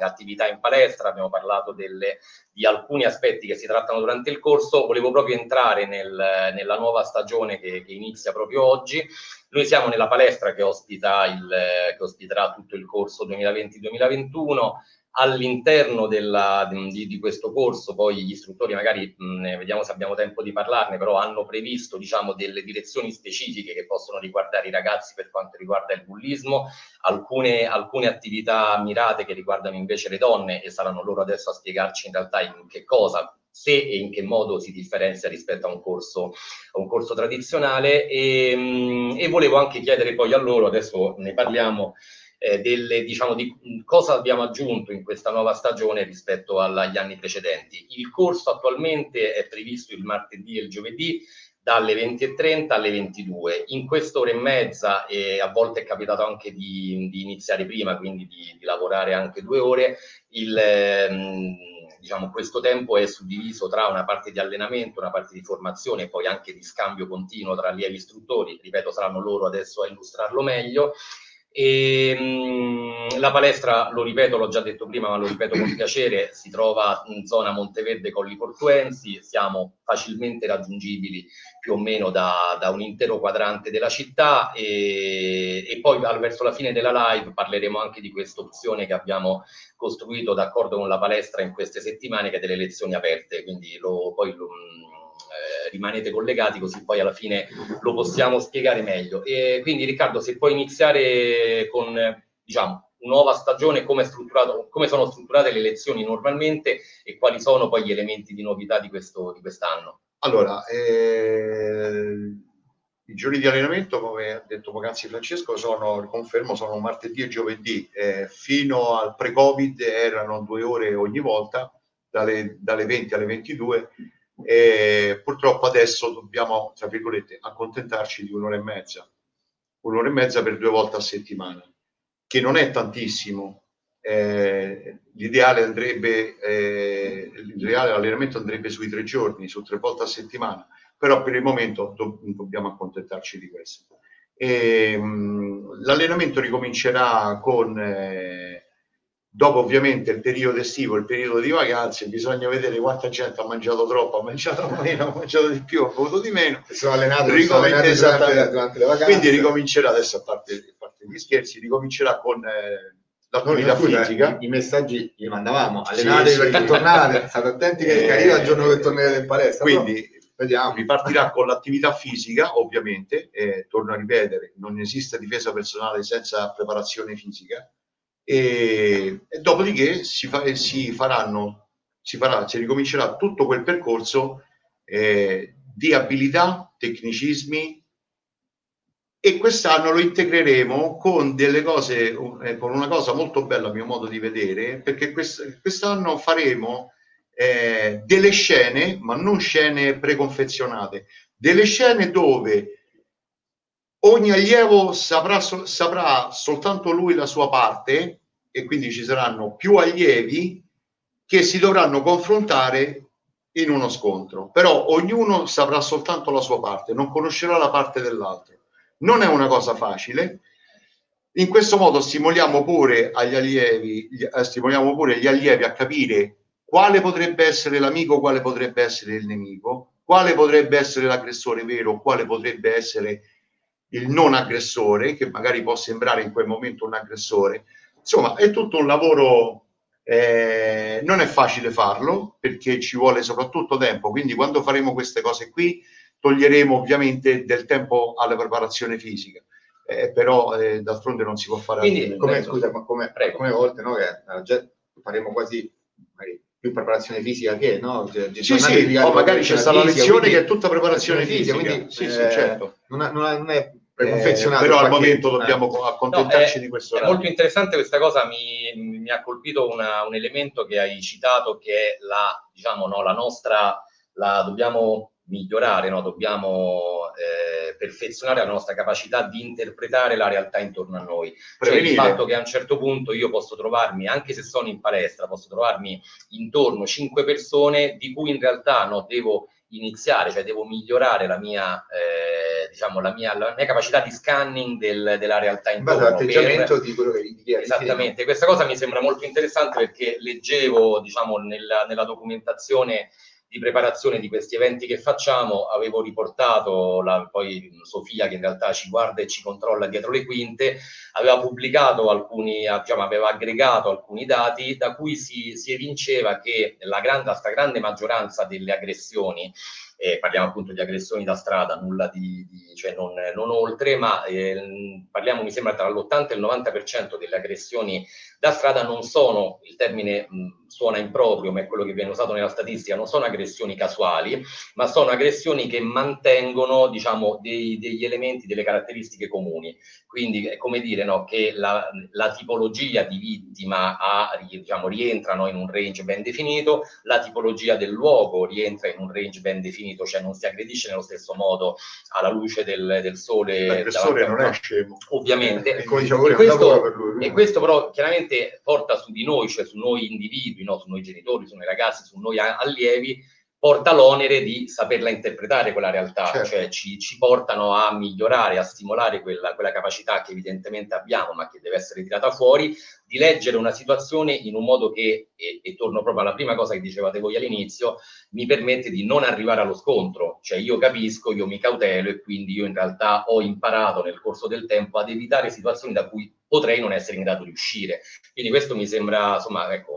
attività in palestra, abbiamo parlato delle, di alcuni aspetti che si trattano durante il corso, volevo proprio entrare nel, nella nuova stagione che, che, inizia proprio oggi. Noi siamo nella palestra che, ospita il, che ospiterà tutto il corso 2020-2021, all'interno della, di, di, questo corso, poi gli istruttori magari mh, vediamo se abbiamo tempo di parlarne, però hanno previsto diciamo, delle direzioni specifiche che possono riguardare i ragazzi per quanto riguarda il bullismo, alcune, alcune attività mirate che riguardano invece le donne e saranno loro adesso a spiegarci in realtà in che cosa se e in che modo si differenzia rispetto a un corso, a un corso tradizionale. E, e volevo anche chiedere poi a loro, adesso ne parliamo, eh, delle, diciamo, di cosa abbiamo aggiunto in questa nuova stagione rispetto agli anni precedenti. Il corso attualmente è previsto il martedì e il giovedì dalle 20.30 alle 22. In quest'ora e mezza, e a volte è capitato anche di, di iniziare prima, quindi di, di, lavorare anche due ore, il, ehm, diciamo, questo tempo è suddiviso tra una parte di allenamento, una parte di formazione e poi anche di scambio continuo tra allievi istruttori. Ripeto, saranno loro adesso a illustrarlo meglio. E, mh, la palestra, lo ripeto, l'ho già detto prima, ma lo ripeto con piacere, si trova in zona Monteverde Colli Portuensi, siamo facilmente raggiungibili più o meno da, da un intero quadrante della città e, e poi verso la fine della live parleremo anche di questa opzione che abbiamo costruito d'accordo con la palestra in queste settimane che è delle lezioni aperte, quindi lo, poi lo, eh, rimanete collegati così poi alla fine lo possiamo spiegare meglio. E quindi Riccardo, se puoi iniziare con diciamo, nuova stagione, come, come, sono strutturate le lezioni normalmente e quali sono poi gli elementi di novità di, questo, di quest'anno. Allora, eh, i giorni di allenamento, come ha detto poc'anzi Francesco, sono, confermo, sono martedì e giovedì. Eh, fino al pre-Covid erano due ore ogni volta, dalle, dalle 20 alle 22 e purtroppo adesso dobbiamo, tra virgolette, accontentarci di un'ora e mezza, un'ora e mezza per due volte a settimana, che non è tantissimo. Eh, l'ideale andrebbe, eh, l'ideale allenamento andrebbe sui tre giorni, su tre volte a settimana, però per il momento do- dobbiamo accontentarci di questo. E, mh, l'allenamento ricomincerà con eh, Dopo ovviamente il periodo estivo, il periodo di vacanze, bisogna vedere quanta gente ha mangiato troppo, ha mangiato meno, ha mangiato di più, ha bevuto di meno. Sono allenato, sono allenato durante, durante, le vacanze. Quindi ricomincerà adesso, a parte, a parte gli scherzi, ricomincerà con eh, l'attività no, fisica. I, I, messaggi li mandavamo, allenate sì, perché sì. tornate, state attenti che eh, arriva il giorno che tornerete in palestra. Quindi vediamo. ripartirà con l'attività fisica, ovviamente, eh, torno a ripetere, non esiste difesa personale senza preparazione fisica e, e dopodiché si, fa, si, faranno, si, farà, si ricomincerà tutto quel percorso eh, di abilità, tecnicismi e quest'anno lo integreremo con delle cose, eh, con una cosa molto bella a mio modo di vedere, perché quest- quest'anno faremo eh, delle scene, ma non scene preconfezionate, delle scene dove ogni allievo saprà, saprà soltanto lui la sua parte e quindi ci saranno più allievi che si dovranno confrontare in uno scontro, però ognuno saprà soltanto la sua parte, non conoscerà la parte dell'altro. Non è una cosa facile. In questo modo stimoliamo pure agli allievi, eh, stimoliamo pure gli allievi a capire quale potrebbe essere l'amico, quale potrebbe essere il nemico, quale potrebbe essere l'aggressore vero, quale potrebbe essere il non aggressore, che magari può sembrare in quel momento un aggressore. Insomma, è tutto un lavoro, eh, non è facile farlo perché ci vuole soprattutto tempo, quindi quando faremo queste cose qui toglieremo ovviamente del tempo alla preparazione fisica. Eh, però eh, d'altronde non si può fare quindi come, scusa, ma come, come volte no, che eh, faremo quasi più preparazione fisica che no? sì, sì, o magari c'è stata la lezione quindi, che è tutta preparazione fisica, fisica quindi, sì, sì, eh, certo. non, è, non è preconfezionato. Eh, però al momento dobbiamo eh. accontentarci no, di questo. È molto interessante questa cosa, mi, mi ha colpito una, un elemento che hai citato che è la, diciamo, no, la nostra, la dobbiamo migliorare, no? dobbiamo eh, perfezionare la nostra capacità di interpretare la realtà intorno a noi. Cioè il fatto che a un certo punto io posso trovarmi, anche se sono in palestra, posso trovarmi intorno cinque persone di cui in realtà no, devo iniziare, cioè devo migliorare la mia, eh, diciamo, la mia, la mia capacità di scanning del, della realtà intorno. l'atteggiamento per... di quello che gli Esattamente, questa cosa mi sembra molto interessante perché leggevo, diciamo, nella, nella documentazione di preparazione di questi eventi che facciamo, avevo riportato, la, poi Sofia che in realtà ci guarda e ci controlla dietro le quinte, aveva pubblicato alcuni, diciamo, aveva aggregato alcuni dati da cui si, si evinceva che la grande, la stragrande maggioranza delle aggressioni eh, parliamo appunto di aggressioni da strada, nulla di, di cioè non, non, oltre, ma eh, parliamo mi sembra tra l'80 e il 90% delle aggressioni da strada non sono, il termine mh, suona improprio, ma è quello che viene usato nella statistica, non sono aggressioni casuali, ma sono aggressioni che mantengono diciamo, dei, degli elementi, delle caratteristiche comuni. Quindi è come dire no, che la, la, tipologia di vittima ha, diciamo, rientrano in un range ben definito, la tipologia del luogo rientra in un range ben definito, cioè non si aggredisce nello stesso modo alla luce del, del sole. L'aggressore non è scemo. Ovviamente. E, e, questo, e questo però chiaramente porta su di noi, cioè su noi individui, no? su noi genitori, su noi ragazzi, su noi allievi, porta l'onere di saperla interpretare quella realtà, certo. cioè ci, ci, portano a migliorare, a stimolare quella, quella, capacità che evidentemente abbiamo, ma che deve essere tirata fuori, di leggere una situazione in un modo che, e, e torno proprio alla prima cosa che dicevate voi all'inizio, mi permette di non arrivare allo scontro, cioè io capisco, io mi cautelo e quindi io in realtà ho imparato nel corso del tempo ad evitare situazioni da cui potrei non essere in grado di uscire. Quindi questo mi sembra, insomma, ecco,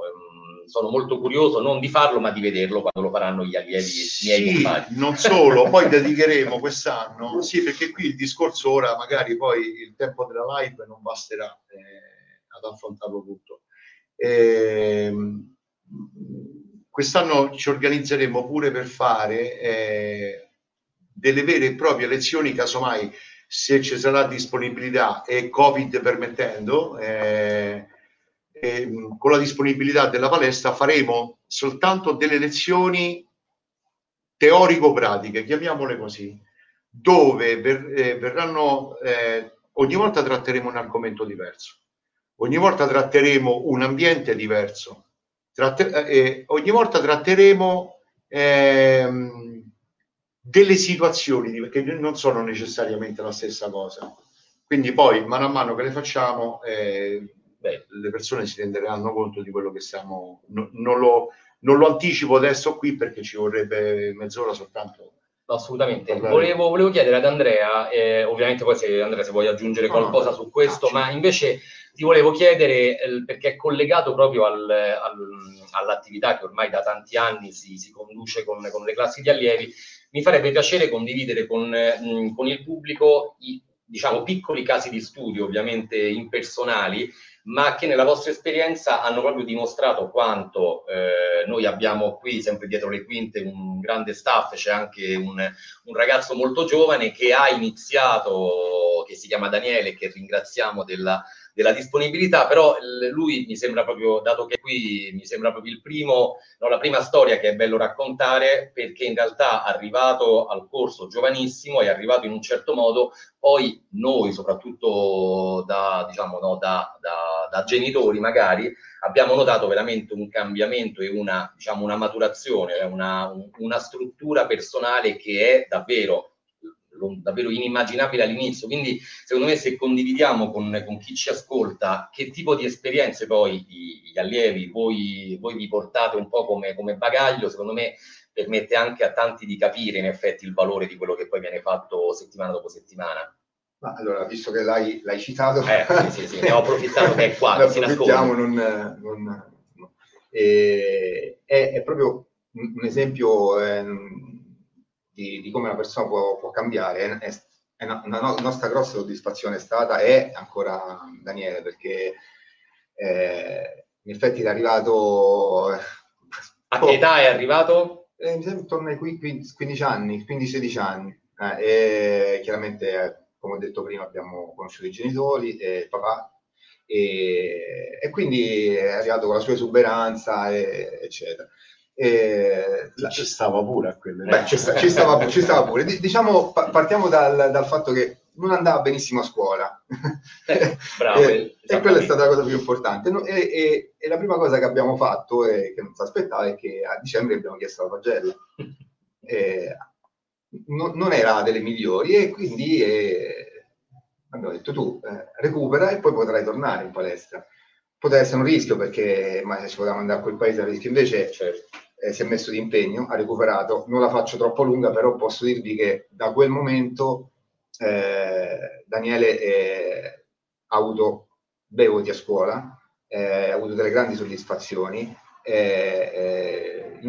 sono molto curioso non di farlo, ma di vederlo quando lo faranno gli allievi miei sì, compagni. Non solo, poi dedicheremo quest'anno, sì, perché qui il discorso ora, magari poi il tempo della live non basterà eh, ad affrontarlo tutto. Eh, quest'anno ci organizzeremo pure per fare eh, delle vere e proprie lezioni, casomai se ci sarà disponibilità e Covid permettendo. Eh, eh, con la disponibilità della palestra faremo soltanto delle lezioni teorico-pratiche, chiamiamole così, dove ver, eh, verranno, eh, ogni volta tratteremo un argomento diverso, ogni volta tratteremo un ambiente diverso, tratte, eh, ogni volta tratteremo ehm, delle situazioni che non sono necessariamente la stessa cosa. Quindi poi, mano a mano che le facciamo, eh, beh, le persone si renderanno conto di quello che stiamo... No, non, lo, non, lo, anticipo adesso qui perché ci vorrebbe mezz'ora soltanto. No, assolutamente. Volevo, volevo, chiedere ad Andrea, eh, ovviamente poi se Andrea se vuoi aggiungere qualcosa no, su questo, ma invece ti volevo chiedere, eh, perché è collegato proprio al, al, all'attività che ormai da tanti anni si, si conduce con, con, le classi di allievi, mi farebbe piacere condividere con, mh, con il pubblico i diciamo, piccoli casi di studio, ovviamente impersonali, ma che nella vostra esperienza hanno proprio dimostrato quanto eh, noi abbiamo qui, sempre dietro le quinte, un grande staff, c'è anche un, un, ragazzo molto giovane che ha iniziato, che si chiama Daniele, che ringraziamo della, della disponibilità, però lui mi sembra proprio, dato che qui mi sembra proprio il primo, no, la prima storia che è bello raccontare, perché in realtà arrivato al corso giovanissimo, è arrivato in un certo modo, poi noi, soprattutto da, diciamo, no, da, da, da genitori magari, abbiamo notato veramente un cambiamento e una, diciamo, una maturazione, una, una struttura personale che è davvero davvero inimmaginabile all'inizio. Quindi, secondo me, se condividiamo con, con, chi ci ascolta che tipo di esperienze poi gli allievi voi, voi vi portate un po' come, come, bagaglio, secondo me permette anche a tanti di capire in effetti il valore di quello che poi viene fatto settimana dopo settimana. Ma allora, visto che l'hai, l'hai citato, eh, sì, sì, sì, ne ho approfittato che è qua, si nasconde. Non, non, no. e, è, è, proprio un, un esempio eh, di, di, come una persona può, può cambiare. È, è una, una, nostra grossa soddisfazione è stata e ancora Daniele, perché eh, in effetti è arrivato... A che età è arrivato? Eh, mi sembra intorno ai 15 anni, 15-16 anni. Eh, e chiaramente, come ho detto prima, abbiamo conosciuto i genitori e il papà e, e, quindi è arrivato con la sua esuberanza, e, eccetera. E, la, ci stava pure a quelle. Beh, ci, ci, stava, ci, stava, pure. D- diciamo, pa- partiamo dal, dal, fatto che non andava benissimo a scuola. Eh, bravo, e, e, quella è stata la cosa più importante. No, e, e, la prima cosa che abbiamo fatto e che non si aspettava è che a dicembre abbiamo chiesto la pagella. No, non era delle migliori e quindi abbiamo detto tu eh, recupera e poi potrai tornare in palestra. Poteva essere un rischio perché ma se ci potevamo andare a quel paese a rischio invece certo eh, si è messo di impegno, ha recuperato, non la faccio troppo lunga, però posso dirvi che da quel momento eh, Daniele eh, ha avuto bei voti a scuola, eh, ha avuto delle grandi soddisfazioni, è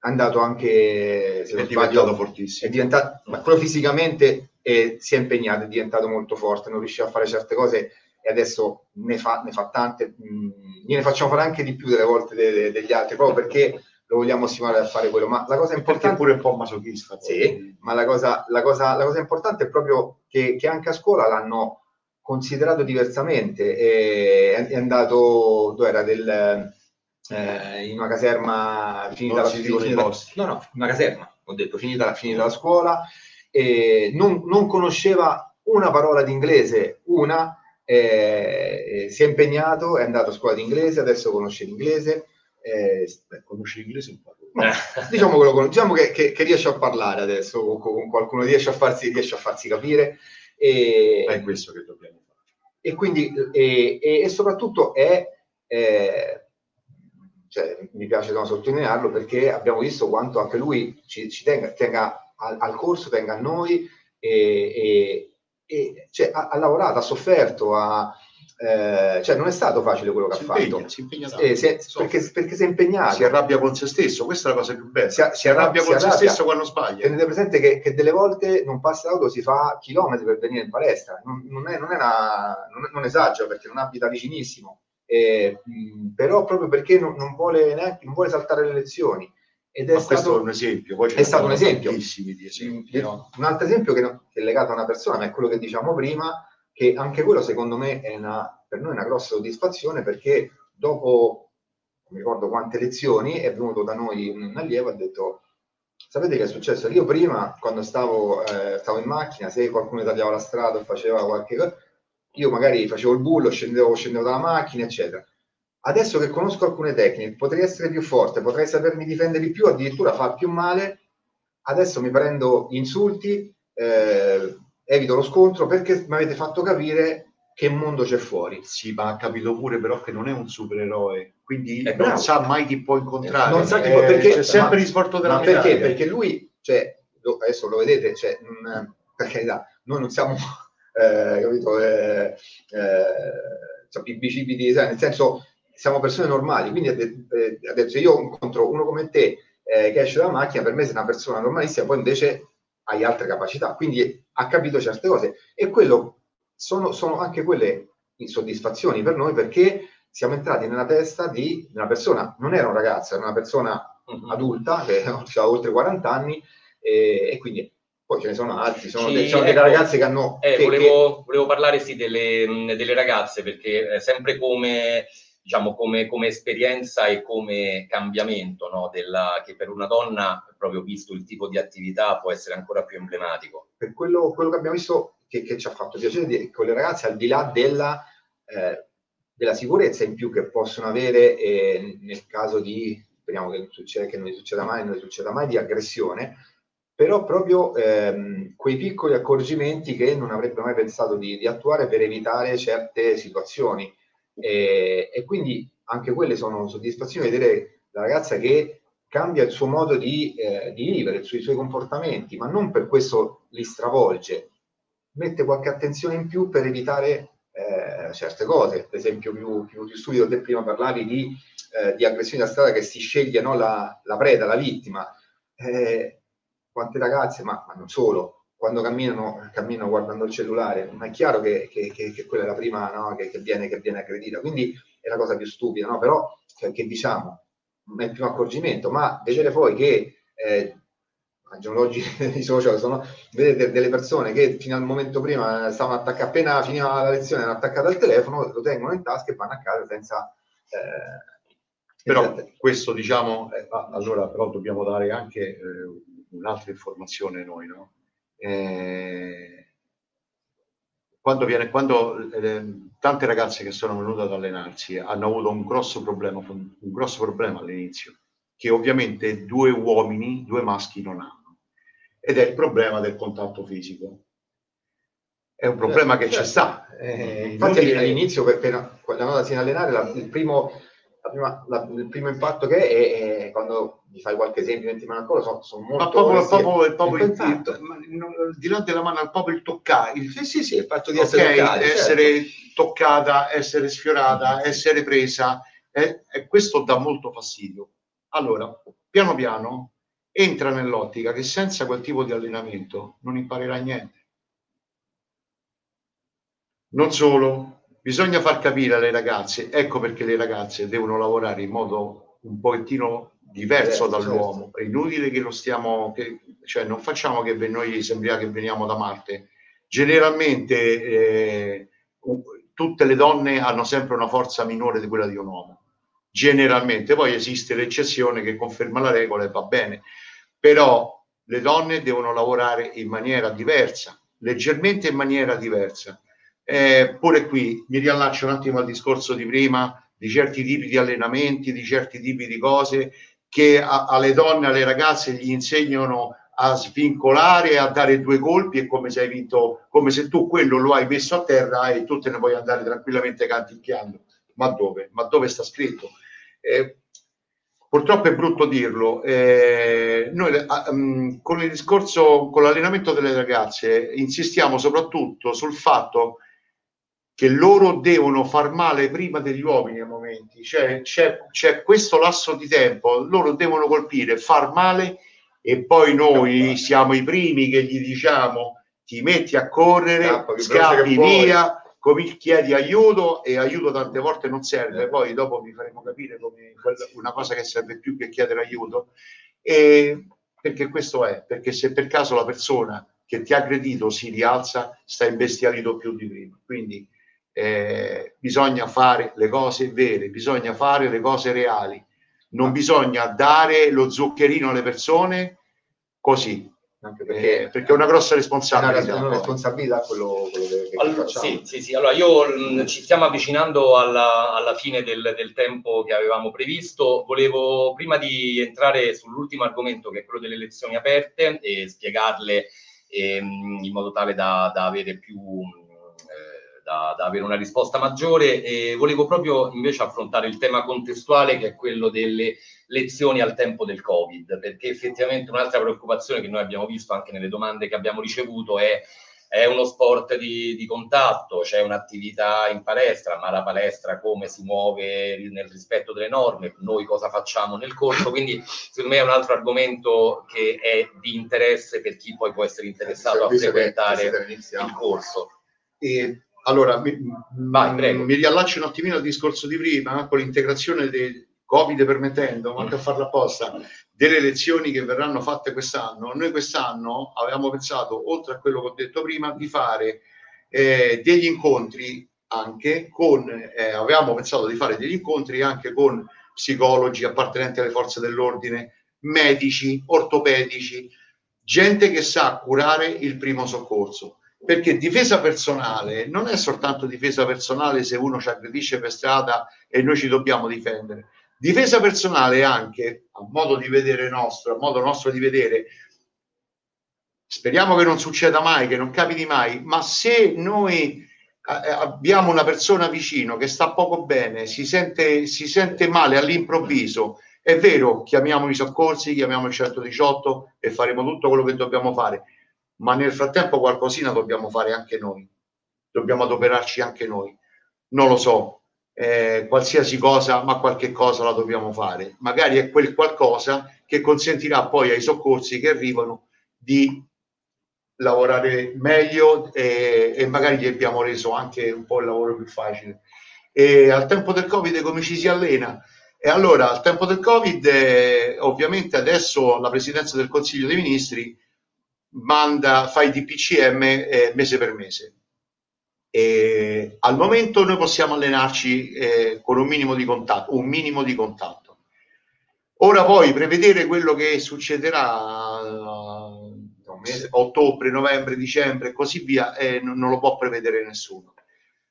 andato anche se è diventato fortissimo. è diventato, ma quello fisicamente eh, si è impegnato, è diventato molto forte, non riusciva a fare certe cose e adesso ne fa, ne fa tante, mh, gliene facciamo fare anche di più delle volte de, de, degli altri, proprio perché lo vogliamo stimolare a fare quello, ma la cosa importante... È pure un po' masochista. Poi. Sì, ma la cosa, la, cosa, la cosa importante è proprio che, che anche a scuola l'hanno considerato diversamente, è, è andato, dove era, del, eh, in una caserma finita la, finita, no, no, una caserma, ho detto, finita, finita la scuola, e non, non conosceva una parola di inglese, una, eh, si è impegnato, è andato a scuola di inglese, adesso conosce l'inglese. Eh, beh, conosce l'inglese un po'. diciamo, quello, diciamo che, che, che, riesce a parlare adesso con, con qualcuno, riesce a, farsi, riesce a farsi capire. E, è questo che dobbiamo fare. E quindi, e, e, e soprattutto è, eh, cioè, mi piace no, sottolinearlo perché abbiamo visto quanto anche lui ci, ci tenga, tenga al, al, corso, tenga a noi e, e cioè, ha, ha, lavorato, ha sofferto, ha, eh, cioè non è stato facile quello che si ha impegna, fatto. Si impegna eh, si è, perché, perché, si è impegnato. Si arrabbia con se stesso, questa è la cosa più bella. Si, si arrabbia con arrabbia. se stesso quando sbaglia. Tenete presente che, che, delle volte non passa l'auto, si fa chilometri per venire in palestra. Non, non, è, non, è una, non, non esagero perché non abita vicinissimo. Eh, mh, però proprio perché non, non, vuole neanche, non vuole saltare le lezioni ed è Ma stato, questo è un esempio. Poi è stato un esempio. Esempi no? Un altro esempio che, che, è legato a una persona, ma è quello che diciamo prima, che anche quello secondo me è una, per noi una grossa soddisfazione perché dopo, non mi ricordo quante lezioni, è venuto da noi un allievo e ha detto sapete che è successo? Io prima, quando stavo, eh, stavo in macchina, se qualcuno tagliava la strada o faceva qualche cosa, io magari facevo il bullo, scendevo, scendevo dalla macchina, eccetera Adesso che conosco alcune tecniche, potrei essere più forte, potrei sapermi difendere di più, addirittura far più male. Adesso mi prendo insulti, eh, evito lo scontro perché mi avete fatto capire che mondo c'è fuori. Sì, ma ha capito pure però che non è un supereroe, quindi eh, non sa mai chi può incontrare. Non sa chi può, perché, c'è sempre ma, il risporto della ma perché? Perché lui, cioè, adesso lo vedete, cioè, mh, per carità, noi non siamo, eh, capito, eh, eh, cioè, bicipiti, nel senso siamo persone normali, quindi ha, detto se io incontro uno come te eh, che esce dalla macchina, per me sei una persona normalissima, poi invece hai altre capacità, quindi ha capito certe cose. E quello sono, sono anche quelle insoddisfazioni per noi perché siamo entrati nella testa di una persona, non era un ragazzo, era una persona mm-hmm. adulta che ha oltre 40 anni e, e quindi poi ce ne sono altri, sono, sì, dei, ecco, delle ragazze che hanno... Eh, che, volevo, che... volevo, parlare sì delle, delle ragazze perché sempre come diciamo, come, come, esperienza e come cambiamento, no? Della, che per una donna, proprio visto il tipo di attività, può essere ancora più emblematico. Per quello, quello che abbiamo visto che, che, ci ha fatto piacere di, con le ragazze, al di là della, eh, della sicurezza in più che possono avere eh, nel caso di, speriamo che non, succeda, che non succeda mai, non succeda mai, di aggressione, però proprio ehm, quei piccoli accorgimenti che non avrebbe mai pensato di, di attuare per evitare certe situazioni e, e quindi anche quelle sono soddisfazioni vedere la ragazza che cambia il suo modo di, eh, di vivere, i suoi, i suoi comportamenti, ma non per questo li stravolge, mette qualche attenzione in più per evitare eh, certe cose. Per esempio, più, più, più studio te prima parlavi di, eh, di aggressioni da strada che si sceglie no, la, la, preda, la vittima. Eh, quante ragazze, ma, ma non solo, quando camminano, camminano guardando il cellulare, ma è chiaro che, che, che, che quella è la prima no? che, viene, che viene aggredita, quindi è la cosa più stupida, no? però che, diciamo, è il primo accorgimento, ma vedere poi che eh, al giorno d'oggi i social sono, vedete delle persone che fino al momento prima stavano attaccate, appena finiva la lezione erano attaccate al telefono, lo tengono in tasca e vanno a casa senza... Eh, però questo diciamo, eh, allora però dobbiamo dare anche eh, un'altra informazione noi, no? Eh, quando, viene, quando eh, tante ragazze che sono venute ad allenarsi hanno avuto un grosso problema, un grosso problema all'inizio, che ovviamente due uomini, due maschi non hanno, ed è il problema del contatto fisico. È un problema certo, che certo. ci sta. Eh, infatti all'inizio, per, per, quando si in allenare, la, il primo prima, la, il primo impatto che è, è quando mi fai qualche esempio in mano ancora sono, sono molto ma proprio, proprio, il, proprio il, di là della mano al proprio il toccare il, sì sì sì il fatto di okay, essere, toccati, essere certo. toccata essere sfiorata mm-hmm. essere presa e, e questo dà molto fastidio allora piano piano entra nell'ottica che senza quel tipo di allenamento non imparerà niente non solo bisogna far capire alle ragazze, ecco perché le ragazze devono lavorare in modo un pochettino diverso certo, dall'uomo. Certo. È inutile che lo stiamo, che, cioè non facciamo che noi sembriamo che veniamo da Marte. Generalmente eh, tutte le donne hanno sempre una forza minore di quella di un uomo. Generalmente, poi esiste l'eccezione che conferma la regola e va bene, però le donne devono lavorare in maniera diversa, leggermente in maniera diversa eh, pure qui mi riallaccio un attimo al discorso di prima di certi tipi di allenamenti, di certi tipi di cose che a, alle donne, alle ragazze gli insegnano a svincolare, a dare due colpi è come se hai vinto, come se tu quello lo hai messo a terra e tu te ne puoi andare tranquillamente canticchiando. Ma dove? Ma dove sta scritto? Eh, purtroppo è brutto dirlo. Eh, noi um, con il discorso, con l'allenamento delle ragazze, insistiamo soprattutto sul fatto che loro devono far male prima degli uomini a momenti, cioè c'è, c'è questo lasso di tempo, loro devono colpire, far male e poi noi siamo i primi che gli diciamo ti metti a correre, Scappa, scappi via, come chiedi aiuto e aiuto tante volte non serve, poi dopo vi faremo capire come una cosa che serve più che chiedere aiuto. E perché questo è, perché se per caso la persona che ti ha aggredito si rialza, sta imbestialito più di prima. Quindi eh, bisogna fare le cose vere, bisogna fare le cose reali, non bisogna dare lo zuccherino alle persone così. Anche perché, eh, perché è una grossa responsabilità. Una responsabilità quello, quello che, che allora, sì, sì, sì, allora io mh, ci stiamo avvicinando alla, alla fine del, del, tempo che avevamo previsto. Volevo prima di entrare sull'ultimo argomento che è quello delle lezioni aperte e spiegarle ehm, in modo tale da, da avere più da, da, avere una risposta maggiore e volevo proprio invece affrontare il tema contestuale che è quello delle lezioni al tempo del Covid, perché effettivamente un'altra preoccupazione che noi abbiamo visto anche nelle domande che abbiamo ricevuto è è uno sport di, di, contatto, c'è un'attività in palestra, ma la palestra come si muove nel rispetto delle norme, noi cosa facciamo nel corso, quindi secondo me è un altro argomento che è di interesse per chi poi può essere interessato a frequentare il corso. E allora, mi, Vai, mi riallaccio un attimino al discorso di prima, con l'integrazione del Covid permettendo, ma anche a farla apposta, delle lezioni che verranno fatte quest'anno. Noi quest'anno avevamo pensato, oltre a quello che ho detto prima, di fare eh, degli incontri anche con, eh, avevamo pensato di fare degli incontri anche con psicologi appartenenti alle forze dell'ordine, medici, ortopedici, gente che sa curare il primo soccorso perché difesa personale non è soltanto difesa personale se uno ci aggredisce per strada e noi ci dobbiamo difendere. Difesa personale è anche, a modo di vedere nostro, a modo nostro di vedere, speriamo che non succeda mai, che non capiti mai, ma se noi eh, abbiamo una persona vicino che sta poco bene, si sente, si sente male all'improvviso, è vero, chiamiamo i soccorsi, chiamiamo il 118 e faremo tutto quello che dobbiamo fare ma nel frattempo qualcosina dobbiamo fare anche noi, dobbiamo adoperarci anche noi. Non lo so, eh, qualsiasi cosa, ma qualche cosa la dobbiamo fare. Magari è quel qualcosa che consentirà poi ai soccorsi che arrivano di lavorare meglio e, e magari gli abbiamo reso anche un po' il lavoro più facile. E al tempo del Covid come ci si allena? E allora, al tempo del Covid, eh, ovviamente adesso la Presidenza del Consiglio dei Ministri manda, fa i DPCM eh, mese per mese. E al momento noi possiamo allenarci eh, con un minimo di contatto, un minimo di contatto. Ora poi prevedere quello che succederà uh, ottobre, novembre, dicembre e così via, eh, non, non, lo può prevedere nessuno.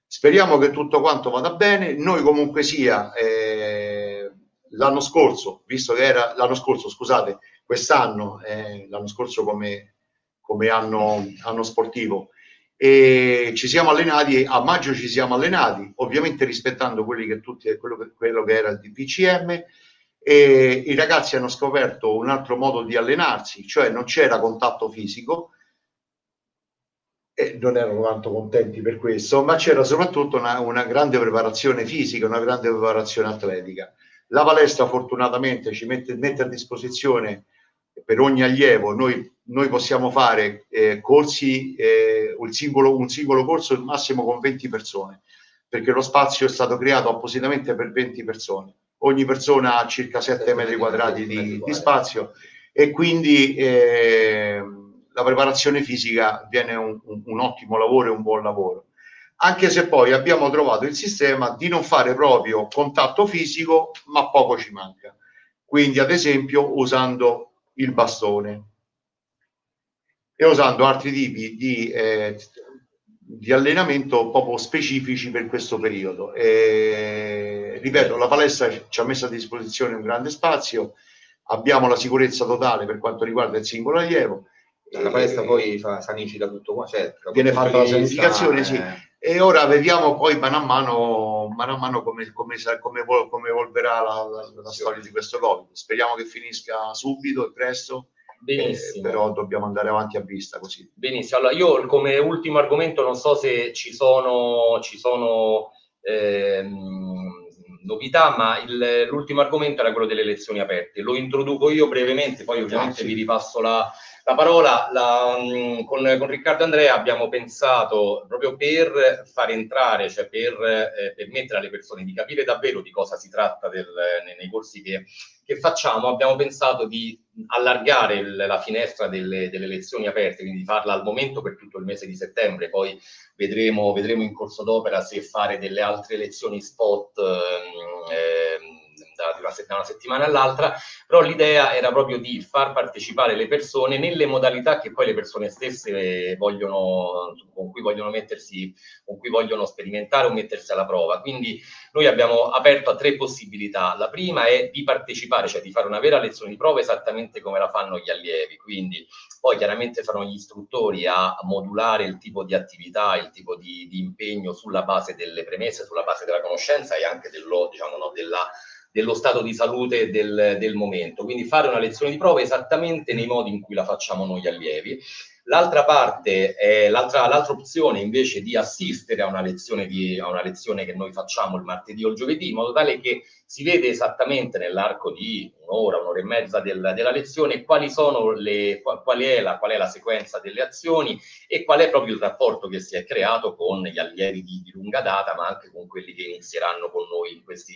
Speriamo che tutto quanto vada bene. Noi comunque sia eh, l'anno scorso, visto che era l'anno scorso, scusate, quest'anno, eh, l'anno scorso come come anno, anno sportivo. e ci siamo allenati, a maggio ci siamo allenati, ovviamente rispettando quelli che tutti, quello, che, quello che era il DPCM e i ragazzi hanno scoperto un altro modo di allenarsi, cioè non c'era contatto fisico, e non erano tanto contenti per questo, ma c'era soprattutto una, una, grande preparazione fisica, una grande preparazione atletica. La palestra fortunatamente ci mette, mette a disposizione per ogni allievo, noi, noi possiamo fare eh, corsi, eh, un, singolo, un singolo corso al massimo con 20 persone, perché lo spazio è stato creato appositamente per 20 persone. Ogni persona ha circa 7 metri quadrati di, di spazio e quindi... Eh, la preparazione fisica viene un, un, un ottimo lavoro e un buon lavoro. Anche se poi abbiamo trovato il sistema di non fare proprio contatto fisico, ma poco ci manca. Quindi, ad esempio, usando il bastone. E usando altri tipi di, eh, di allenamento proprio specifici per questo periodo. E, ripeto, la palestra ci ha messo a disposizione un grande spazio, abbiamo la sicurezza totale per quanto riguarda il singolo allievo. La palestra poi fa, sanifica tutto qua, cioè, viene fatta la sanificazione, sì. E ora vediamo poi mano a mano, mano, a mano come, come, come, come evolverà la, la, la, storia di questo Covid. Speriamo che finisca subito e presto. Benissimo. Eh, però dobbiamo andare avanti a vista così. Benissimo. Allora, io come ultimo argomento non so se ci sono, ci sono ehm, novità, ma il, l'ultimo argomento era quello delle lezioni aperte. Lo introduco io brevemente, poi ovviamente ah, sì. vi ripasso la, la parola. La, mm, con, con, Riccardo Andrea abbiamo pensato proprio per far entrare, cioè per eh, permettere alle persone di capire davvero di cosa si tratta del, nei, nei, corsi che, che, facciamo, abbiamo pensato di allargare il, la finestra delle, delle, lezioni aperte, quindi di farla al momento per tutto il mese di settembre, poi vedremo, vedremo in corso d'opera se fare delle altre lezioni spot. Eh, una, da una settimana all'altra, però l'idea era proprio di far partecipare le persone nelle modalità che poi le persone stesse vogliono, con cui vogliono mettersi, con cui vogliono sperimentare o mettersi alla prova. Quindi noi abbiamo aperto a tre possibilità. La prima è di partecipare, cioè di fare una vera lezione di prova esattamente come la fanno gli allievi, quindi poi chiaramente saranno gli istruttori a modulare il tipo di attività, il tipo di, di impegno sulla base delle premesse, sulla base della conoscenza e anche dello, diciamo, no, della dello stato di salute del, del momento. Quindi fare una lezione di prova esattamente nei modi in cui la facciamo noi allievi L'altra parte, è, l'altra, l'altra, opzione invece di assistere a una, lezione di, a una lezione che noi facciamo il martedì o il giovedì, in modo tale che si vede esattamente nell'arco di un'ora, un'ora e mezza del, della lezione quali sono le, qual, è la, qual è la sequenza delle azioni e qual è proprio il rapporto che si è creato con gli allievi di, di lunga data, ma anche con quelli che inizieranno con noi in questi,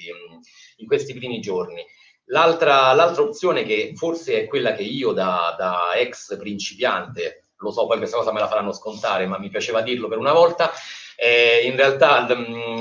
in questi primi giorni. L'altra, l'altra opzione che forse è quella che io da, da ex principiante lo so, poi questa cosa me la faranno scontare, ma mi piaceva dirlo per una volta. Eh, in realtà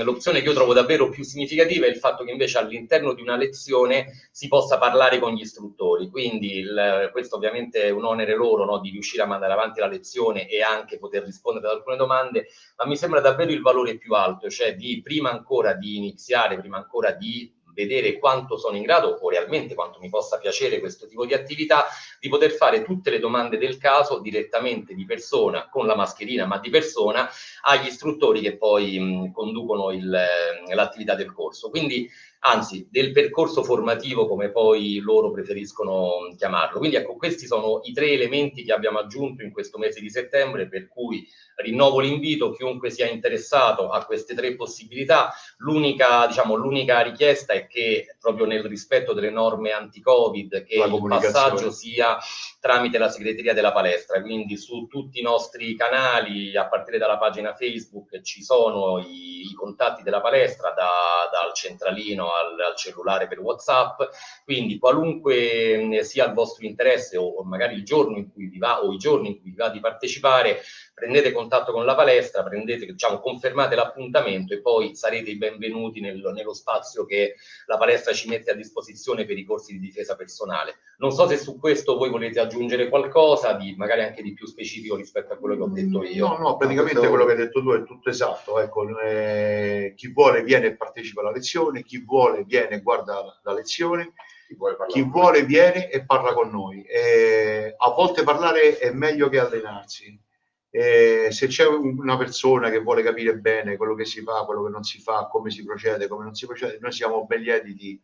l'opzione che io trovo davvero più significativa è il fatto che invece all'interno di una lezione si possa parlare con gli istruttori, quindi il, questo ovviamente è un onere loro no, di riuscire a mandare avanti la lezione e anche poter rispondere ad alcune domande, ma mi sembra davvero il valore più alto, cioè di prima ancora di iniziare, prima ancora di vedere quanto sono in grado o realmente quanto mi possa piacere questo tipo di attività, di poter fare tutte le domande del caso direttamente di persona, con la mascherina, ma di persona, agli istruttori che poi mh, conducono il, eh, l'attività del corso. Quindi anzi del percorso formativo come poi loro preferiscono chiamarlo. Quindi ecco, questi sono i tre elementi che abbiamo aggiunto in questo mese di settembre, per cui rinnovo l'invito, chiunque sia interessato a queste tre possibilità. L'unica, diciamo, l'unica richiesta è che proprio nel rispetto delle norme anti-Covid, che il passaggio sia tramite la segreteria della palestra, quindi su tutti i nostri canali, a partire dalla pagina Facebook, ci sono i, i contatti della palestra, da, dal centralino al, al, cellulare per WhatsApp, quindi qualunque sia il vostro interesse o magari il giorno in cui vi va o i giorni in cui vi va di partecipare, prendete contatto con la palestra, prendete, diciamo, confermate l'appuntamento e poi sarete i benvenuti nel, nello spazio che la palestra ci mette a disposizione per i corsi di difesa personale. Non so se su questo voi volete aggiungere qualcosa, di, magari anche di più specifico rispetto a quello che ho detto io. No, no, praticamente questo... quello che hai detto tu è tutto esatto. Ecco, eh, chi vuole viene e partecipa alla lezione, chi vuole viene e guarda la lezione chi vuole, chi vuole viene e parla con noi. E a volte parlare è meglio che allenarsi Eh, se c'è una persona che vuole capire bene quello che si fa, quello che non si fa, come si procede, come non si procede, noi siamo ben lieti di,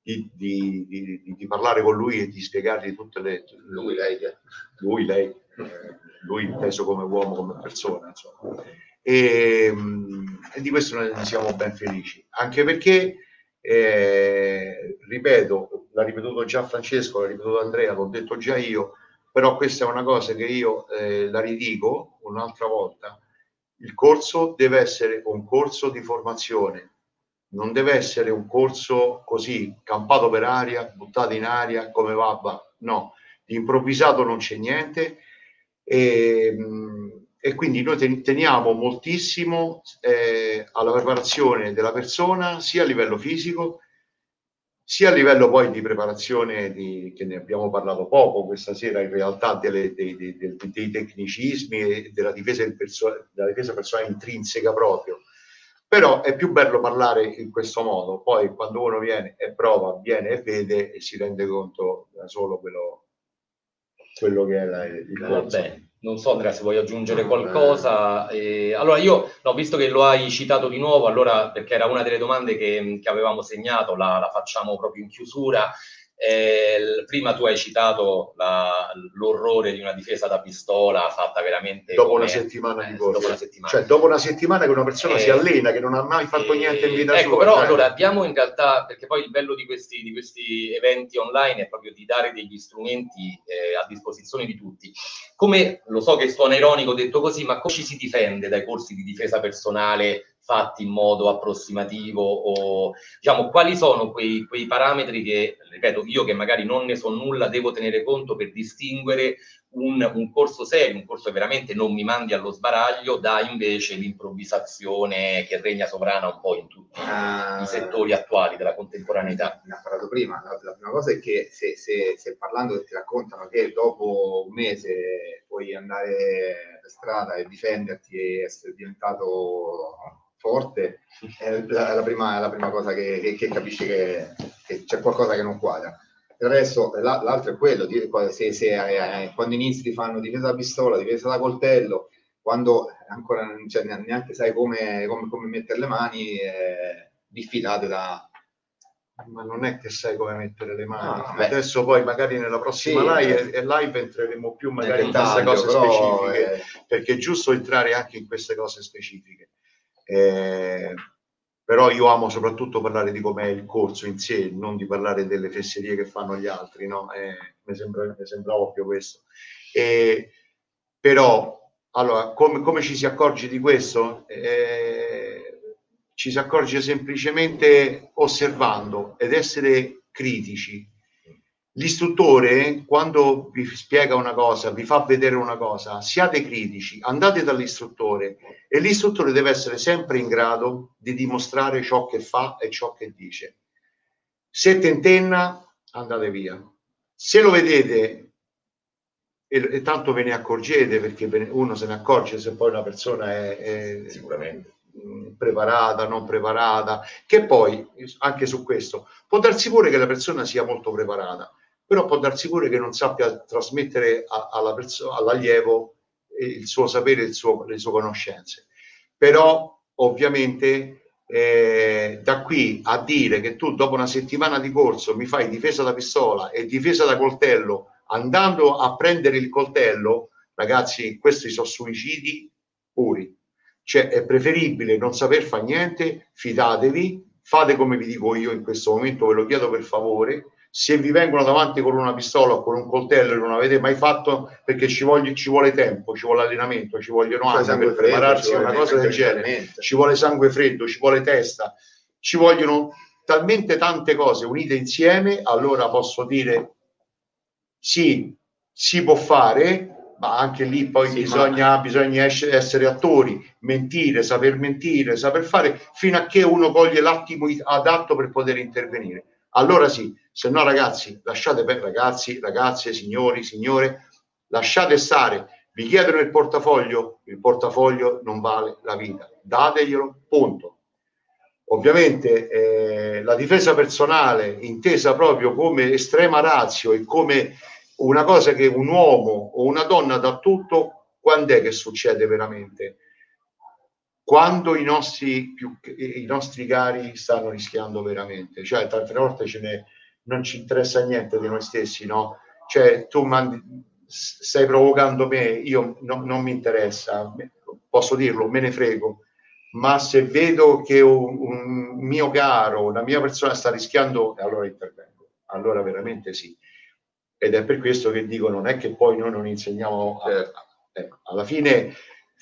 di, di, di, parlare con lui e di spiegargli tutte le... Lui, lei. Lui, lei. Eh, lui inteso come uomo, come persona, insomma. E, e di questo noi siamo ben felici, anche perché, eh, ripeto, l'ha ripetuto già Francesco, l'ha ripetuto Andrea, l'ho detto già io, però questa è una cosa che io eh, la ridico un'altra volta. Il corso deve essere un corso di formazione, non deve essere un corso così campato per aria, buttato in aria come va, no, di improvvisato non c'è niente. E, e quindi noi teniamo moltissimo eh, alla preparazione della persona sia a livello fisico sia a livello poi di preparazione di, che ne abbiamo parlato poco questa sera in realtà delle, dei, dei, dei, tecnicismi e della difesa, perso- della difesa personale intrinseca proprio però è più bello parlare in questo modo poi quando uno viene e prova viene e vede e si rende conto da solo quello, quello che è la, il corso. Non so Andrea se vuoi aggiungere qualcosa. Eh, allora io, no, visto che lo hai citato di nuovo, allora perché era una delle domande che, che avevamo segnato, la, la, facciamo proprio in chiusura. Eh, prima tu hai citato la, l'orrore di una difesa da pistola fatta veramente dopo come, una settimana di corso. Dopo una settimana. Cioè, dopo una settimana che una persona eh, si allena, che non ha mai fatto eh, niente in vita ecco, sua. Però cioè... allora abbiamo in realtà, perché poi il bello di questi, di questi eventi online è proprio di dare degli strumenti eh, a disposizione di tutti. Come lo so che suona ironico detto così, ma come ci si difende dai corsi di difesa personale fatti in modo approssimativo o diciamo quali sono quei, quei parametri che, ripeto, io che magari non ne so nulla devo tenere conto per distinguere un, un, corso serio, un corso che veramente non mi mandi allo sbaraglio, da invece l'improvvisazione che regna sovrana un po' in tutti uh, i ah. settori attuali della contemporaneità. Ne ha parlato prima, la, la, prima cosa è che se, se, se parlando ti raccontano che dopo un mese puoi andare per strada e difenderti e essere diventato forte, è la, la, prima, la prima, cosa che, che, che capisci che, che, c'è qualcosa che non quadra. Il resto, la, l'altro è quello, se, se eh, quando inizi ti fanno difesa da pistola, difesa da coltello, quando ancora cioè, neanche sai come, come, come, mettere le mani, eh, diffidate da... Ma non è che sai come mettere le mani. No, Adesso poi magari nella prossima sì, live, eh, live, entreremo più magari in queste cose specifiche, eh... perché è giusto entrare anche in queste cose specifiche. Eh, però io amo soprattutto parlare di com'è il corso in sé, non di parlare delle fesserie che fanno gli altri, no? Eh, mi, sembra, mi, sembra, ovvio questo. Eh, però, allora, come, come, ci si accorge di questo? Eh, ci si accorge semplicemente osservando ed essere critici L'istruttore, quando vi spiega una cosa, vi fa vedere una cosa, siate critici, andate dall'istruttore e l'istruttore deve essere sempre in grado di dimostrare ciò che fa e ciò che dice. Se tentenna, andate via. Se lo vedete, e, e tanto ve ne accorgete, perché uno se ne accorge se poi una persona è, è sicuramente preparata, non preparata, che poi anche su questo può darsi pure che la persona sia molto preparata, però può darsi pure che non sappia trasmettere a, alla perso- all'allievo il suo sapere, il suo, le sue conoscenze. Però ovviamente eh, da qui a dire che tu dopo una settimana di corso mi fai difesa da pistola e difesa da coltello andando a prendere il coltello, ragazzi, questi sono suicidi puri. Cioè è preferibile non saper fare niente, fidatevi, fate come vi dico io in questo momento, ve lo chiedo per favore, se vi vengono davanti con una pistola o con un coltello e non avete mai fatto perché ci, voglio, ci vuole tempo, ci vuole allenamento, ci vogliono anni per prepararsi a una cosa del genere, ci vuole sangue freddo, ci vuole testa, ci vogliono talmente tante cose unite insieme, allora posso dire sì, si può fare, ma anche lì poi sì, bisogna, ma... bisogna, essere attori, mentire, saper mentire, saper fare, fino a che uno coglie l'attimo adatto per poter intervenire allora sì, se no ragazzi, lasciate per ragazzi, ragazze, signori, signore, lasciate stare, vi chiedono il portafoglio, il portafoglio non vale la vita, dateglielo, punto. Ovviamente eh, la difesa personale intesa proprio come estrema razio e come una cosa che un uomo o una donna dà tutto, quando è che succede veramente? Quando i nostri, più, i nostri cari stanno rischiando veramente, cioè tante volte ce ne, non ci interessa niente di noi stessi, no? Cioè tu mandi, stai provocando me, io no, non mi interessa, posso dirlo, me ne frego, ma se vedo che un, un mio caro, una mia persona sta rischiando, allora intervengo, allora veramente sì. Ed è per questo che dico, non è che poi noi non insegniamo, a, ecco, alla fine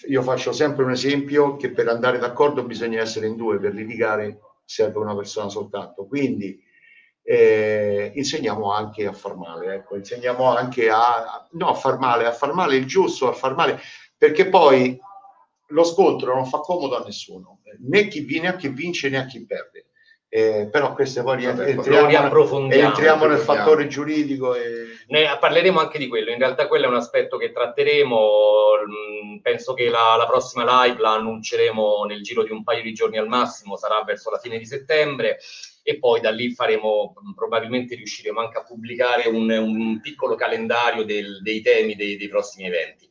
io faccio sempre un esempio che per andare d'accordo bisogna essere in due, per litigare serve una persona soltanto. Quindi eh, insegniamo anche a far male, ecco, insegniamo anche a, no, a far male, a far male il giusto, a far male, perché poi lo scontro non fa comodo a nessuno, né chi, né a chi vince né a chi perde. Eh, però queste poi Vabbè, entriamo, entriamo nel fattore giuridico e... ne parleremo anche di quello. In realtà quello è un aspetto che tratteremo mm, penso che la, la, prossima live la annunceremo nel giro di un paio di giorni al massimo sarà verso la fine di settembre e poi da lì faremo probabilmente riusciremo anche a pubblicare un, un piccolo calendario del, dei temi dei, dei prossimi eventi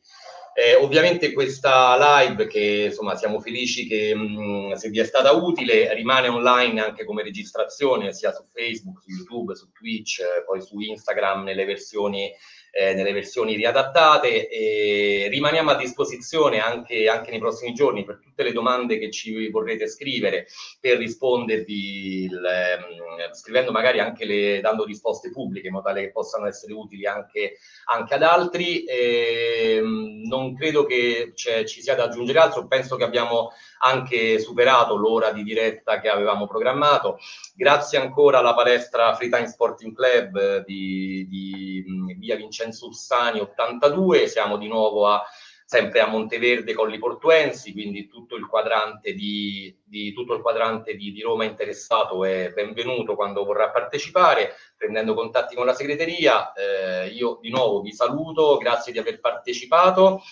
eh, ovviamente questa live, che insomma siamo felici che mh, se vi è stata utile, rimane online anche come registrazione sia su Facebook, su YouTube, su Twitch, eh, poi su Instagram nelle versioni eh, nelle versioni riadattate e rimaniamo a disposizione anche, anche, nei prossimi giorni per tutte le domande che ci vorrete scrivere per rispondervi il, eh, scrivendo magari anche le, dando risposte pubbliche in modo tale che possano essere utili anche, anche ad altri eh, non credo che ci sia da aggiungere altro penso che abbiamo anche superato l'ora di diretta che avevamo programmato. Grazie ancora alla palestra Free Time Sporting Club di, di via Vincenzo Ursani 82, siamo di nuovo a sempre a Monteverde con i Portuensi, quindi tutto il quadrante di, di, tutto il quadrante di, di, Roma interessato è benvenuto quando vorrà partecipare, prendendo contatti con la segreteria. Eh, io di nuovo vi saluto, grazie di aver partecipato.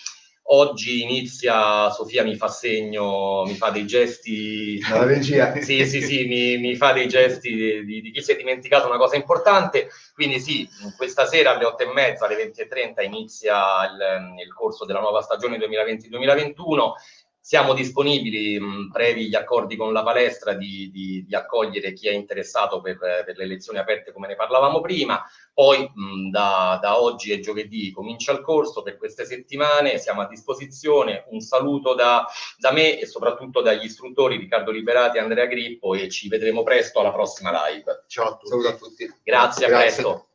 Oggi inizia, Sofia mi fa segno, mi fa dei gesti. La regia. sì, sì, sì, mi, mi, fa dei gesti di, di, di, chi si è dimenticato una cosa importante. Quindi sì, questa sera alle 8 e mezza, alle 20.30 inizia il, il corso della nuova stagione 2020-2021 siamo disponibili, mh, previ gli accordi con la palestra, di, di, di accogliere chi è interessato per, per, le lezioni aperte come ne parlavamo prima. Poi mh, da, da, oggi e giovedì comincia il corso per queste settimane, siamo a disposizione. Un saluto da, da me e soprattutto dagli istruttori Riccardo Liberati e Andrea Grippo e ci vedremo presto alla prossima live. Ciao a tutti. Grazie, Grazie. a presto.